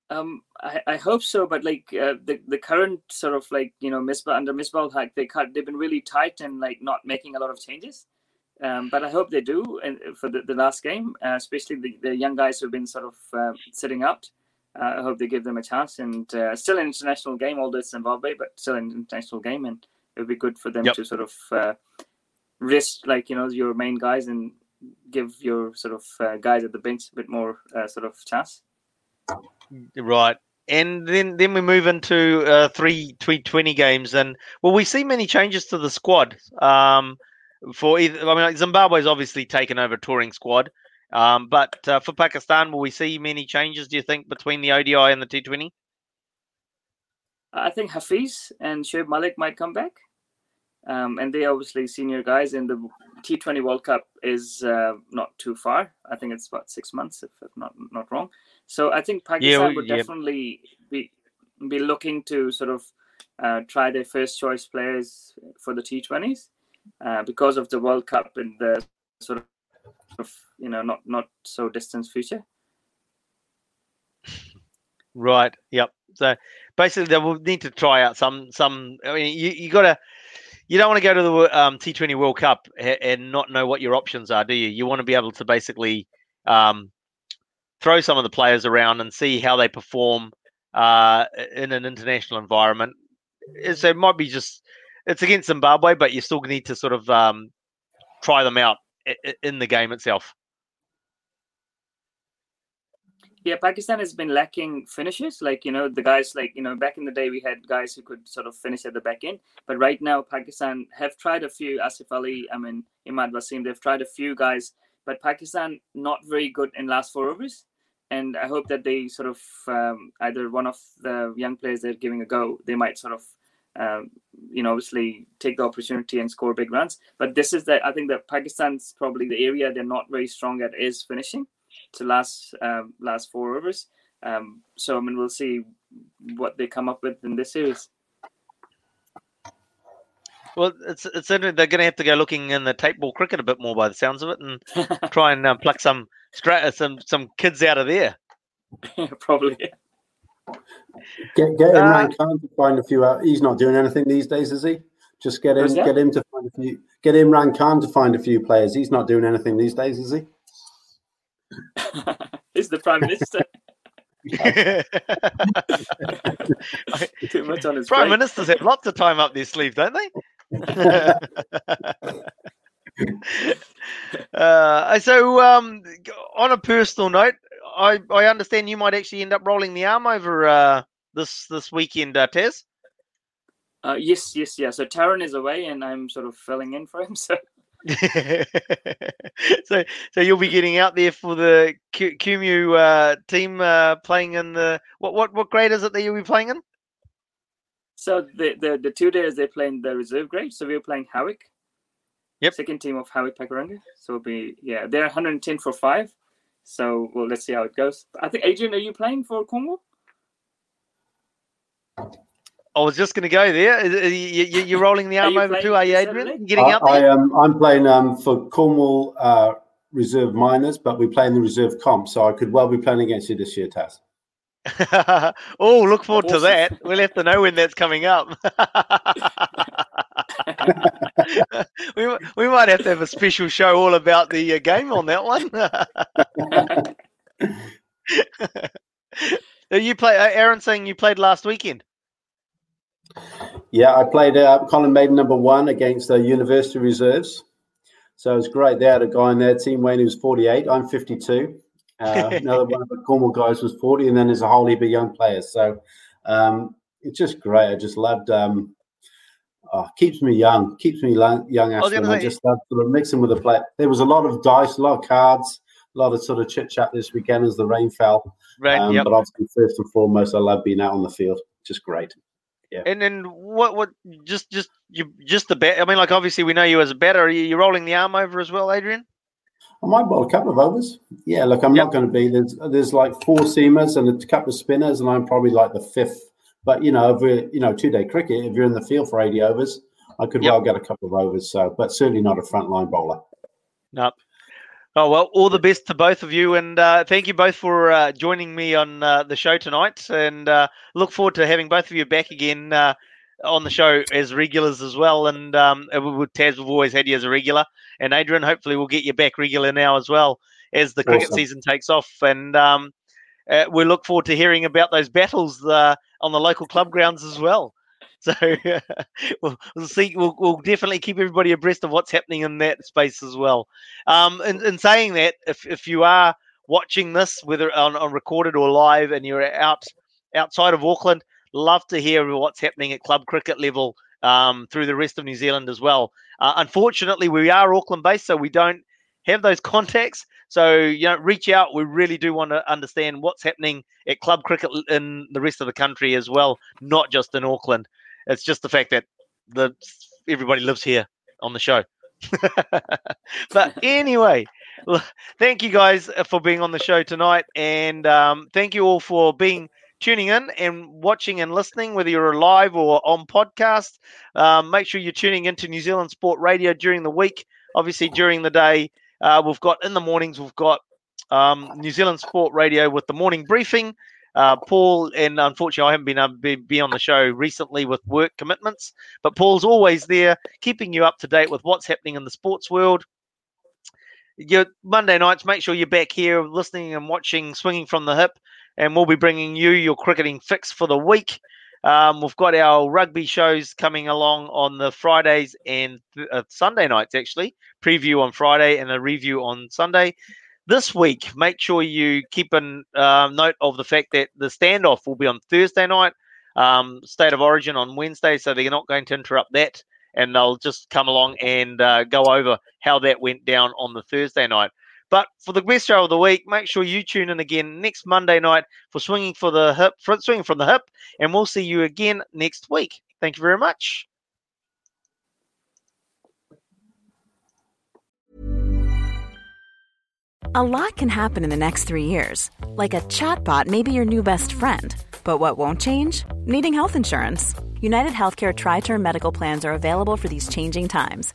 Um, I, I hope so, but like uh, the the current sort of like you know Misbah under Misbah hack, they cut they've been really tight and like not making a lot of changes. Um, but I hope they do and for the, the last game, uh, especially the, the young guys who've been sort of uh, sitting out. Uh, I hope they give them a chance. And uh, still an international game, although it's Zimbabwe, but still an international game. And it would be good for them Yep. to sort of uh, risk like you know your main guys and give your sort of uh, guys at the bench a bit more uh, sort of chance. Right. And then, then we move into uh, three T20 games, and well, we see many changes to the squad? Um, for either, I mean, like Zimbabwe's obviously taken over touring squad, um, but uh, for Pakistan, will we see many changes? Do you think between the ODI and the T20? I think Hafiz and Shoaib Malik might come back. Um, and they obviously senior guys, and the T20 World Cup is uh, not too far. I think it's about six months, if I'm not not wrong. So I think Pakistan we- would yeah. definitely be be looking to sort of uh, try their first choice players for the T20s uh, because of the World Cup in the sort of you know not not so distant future. Right. Yep. So basically, they will need to try out some some. I mean, you you got to. You don't want to go to the um, T20 World Cup and not know what your options are, do you? You want to be able to basically um, throw some of the players around and see how they perform uh, in an international environment. So it might be just it's against Zimbabwe, but you still need to sort of um, try them out in the game itself. Yeah, Pakistan has been lacking finishes. Like, you know, the guys, like, you know, back in the day, we had guys who could sort of finish at the back end. But right now, Pakistan have tried a few, Asif Ali, I mean, Imad Wasim, they've tried a few guys, but Pakistan not very good in last four overs. And I hope that they sort of, um, either one of the young players they're giving a go, they might sort of, um, you know, obviously take the opportunity and score big runs. But this is the, I think that Pakistan's probably the area they're not very strong at is finishing to last um, last four overs. Um, so I mean, we'll see what they come up with in this series. Well, it's it's certainly they're going to have to go looking in the tape ball cricket a bit more by the sounds of it, and try and uh, pluck some stra- some some kids out of there. Probably. Get get Uh, Imran Khan to find a few out. He's not doing anything these days, is he? Just get him get him to find a few get him Imran Khan to find a few players. He's not doing anything these days, is he? Is the prime minister too much on his Prime plate? ministers have lots of time up their sleeve, don't they? uh, so, um, on a personal note, I, I understand you might actually end up rolling the arm over uh, this this weekend, uh, Taz. Uh, yes, yes, yeah. So Taran is away, and I'm sort of filling in for him. So so, so you'll be getting out there for the Q- QMU uh, team uh, playing in the what what what grade is it that you'll be playing in? So the the, the two days they're playing the reserve grade. So we're playing Howick. Yep. Second team of Howick Pakuranga. So it'll be yeah, they're 110 for five. So well, let's see how it goes. I think Adrian, are you playing for Cornwall? I was just going to go there. Is- is- You, you, you're rolling the Are arm over playing too, are you, Adrian? Getting I, out I there? am I'm playing um, for Cornwall uh, Reserve Miners, but we play in the reserve comp, so I could well be playing against you this year, Taz. oh, look forward to that. We'll have to know when that's coming up. we, we might have to have a special show all about the uh, game on that one. You play, uh, Aaron saying you played last weekend. Yeah, I played uh, Colin Maiden number one against the University Reserves. So it's great. They had a guy in their team, Wayne, who was 48. I'm 52. Uh, another one of the Cornwall guys was 40, and then there's a whole heap of young players. So um, it's just great. I just loved. Um, oh, keeps me young, keeps me young. was Ashton. gonna I just love sort of mixing with the play. There was a lot of dice, a lot of cards, a lot of sort of chit chat this weekend as the rain fell. Right. Um, yep. But obviously, first and foremost, I love being out on the field. Just great. Yeah. And then what? What? Just, just you, just the bat. I mean, like obviously we know you as a batter. Are you, you rolling the arm over as well, Adrian? I might bowl a couple of overs. Yeah, look, I'm Yep. not going to be there's there's like four seamers and a couple of spinners, and I'm probably like the fifth. But you know, over you know two day cricket, if you're in the field for 80 overs, I could Yep. well get a couple of overs. So, but certainly not a frontline bowler. No. Oh well, all the best to both of you, and uh, thank you both for uh, joining me on uh, the show tonight. And uh, look forward to having both of you back again uh, on the show as regulars as well. And um, with Taz, we've always had you as a regular, and Adrian, hopefully, we'll get you back regular now as well as the cricket Awesome. season takes off. And um, uh, we look forward to hearing about those battles uh, on the local club grounds as well. So we'll, we'll, see. We'll, we'll, definitely keep everybody abreast of what's happening in that space as well. Um, in, in saying that, if, if you are watching this, whether on, on recorded or live, and you're out outside of Auckland, love to hear what's happening at club cricket level um, through the rest of New Zealand as well. Uh, unfortunately, we are Auckland based, so we don't have those contacts. So you know, reach out. We really do want to understand what's happening at club cricket in the rest of the country as well, not just in Auckland. It's just the fact that the everybody lives here on the show. but anyway, thank you guys for being on the show tonight, and um, thank you all for being tuning in and watching and listening, whether you're live or on podcast. Um, make sure you're tuning into New Zealand Sport Radio during the week. Obviously, during the day, uh, we've got in the mornings, we've got um, New Zealand Sport Radio with the morning briefing. Uh, Paul, and unfortunately, I haven't been able to be, be on the show recently with work commitments, but Paul's always there, keeping you up to date with what's happening in the sports world. Your Monday nights, make sure you're back here listening and watching Swinging from the Hip and we'll be bringing you your cricketing fix for the week. Um, we've got our rugby shows coming along on the Fridays and uh, Sunday nights, actually. Preview on Friday and a review on Sunday. This week, make sure you keep a um, note of the fact that the standoff will be on Thursday night, um, State of Origin on Wednesday, so they're not going to interrupt that. And they'll just come along and uh, go over how that went down on the Thursday night. But for the best show of the week, make sure you tune in again next Monday night for swinging for the hip, for swinging from the hip, and we'll see you again next week. Thank you very much. A lot can happen in the next three years, like a chatbot may be your new best friend. But what won't change? Needing health insurance. United Healthcare Tri Term Medical Plans are available for these changing times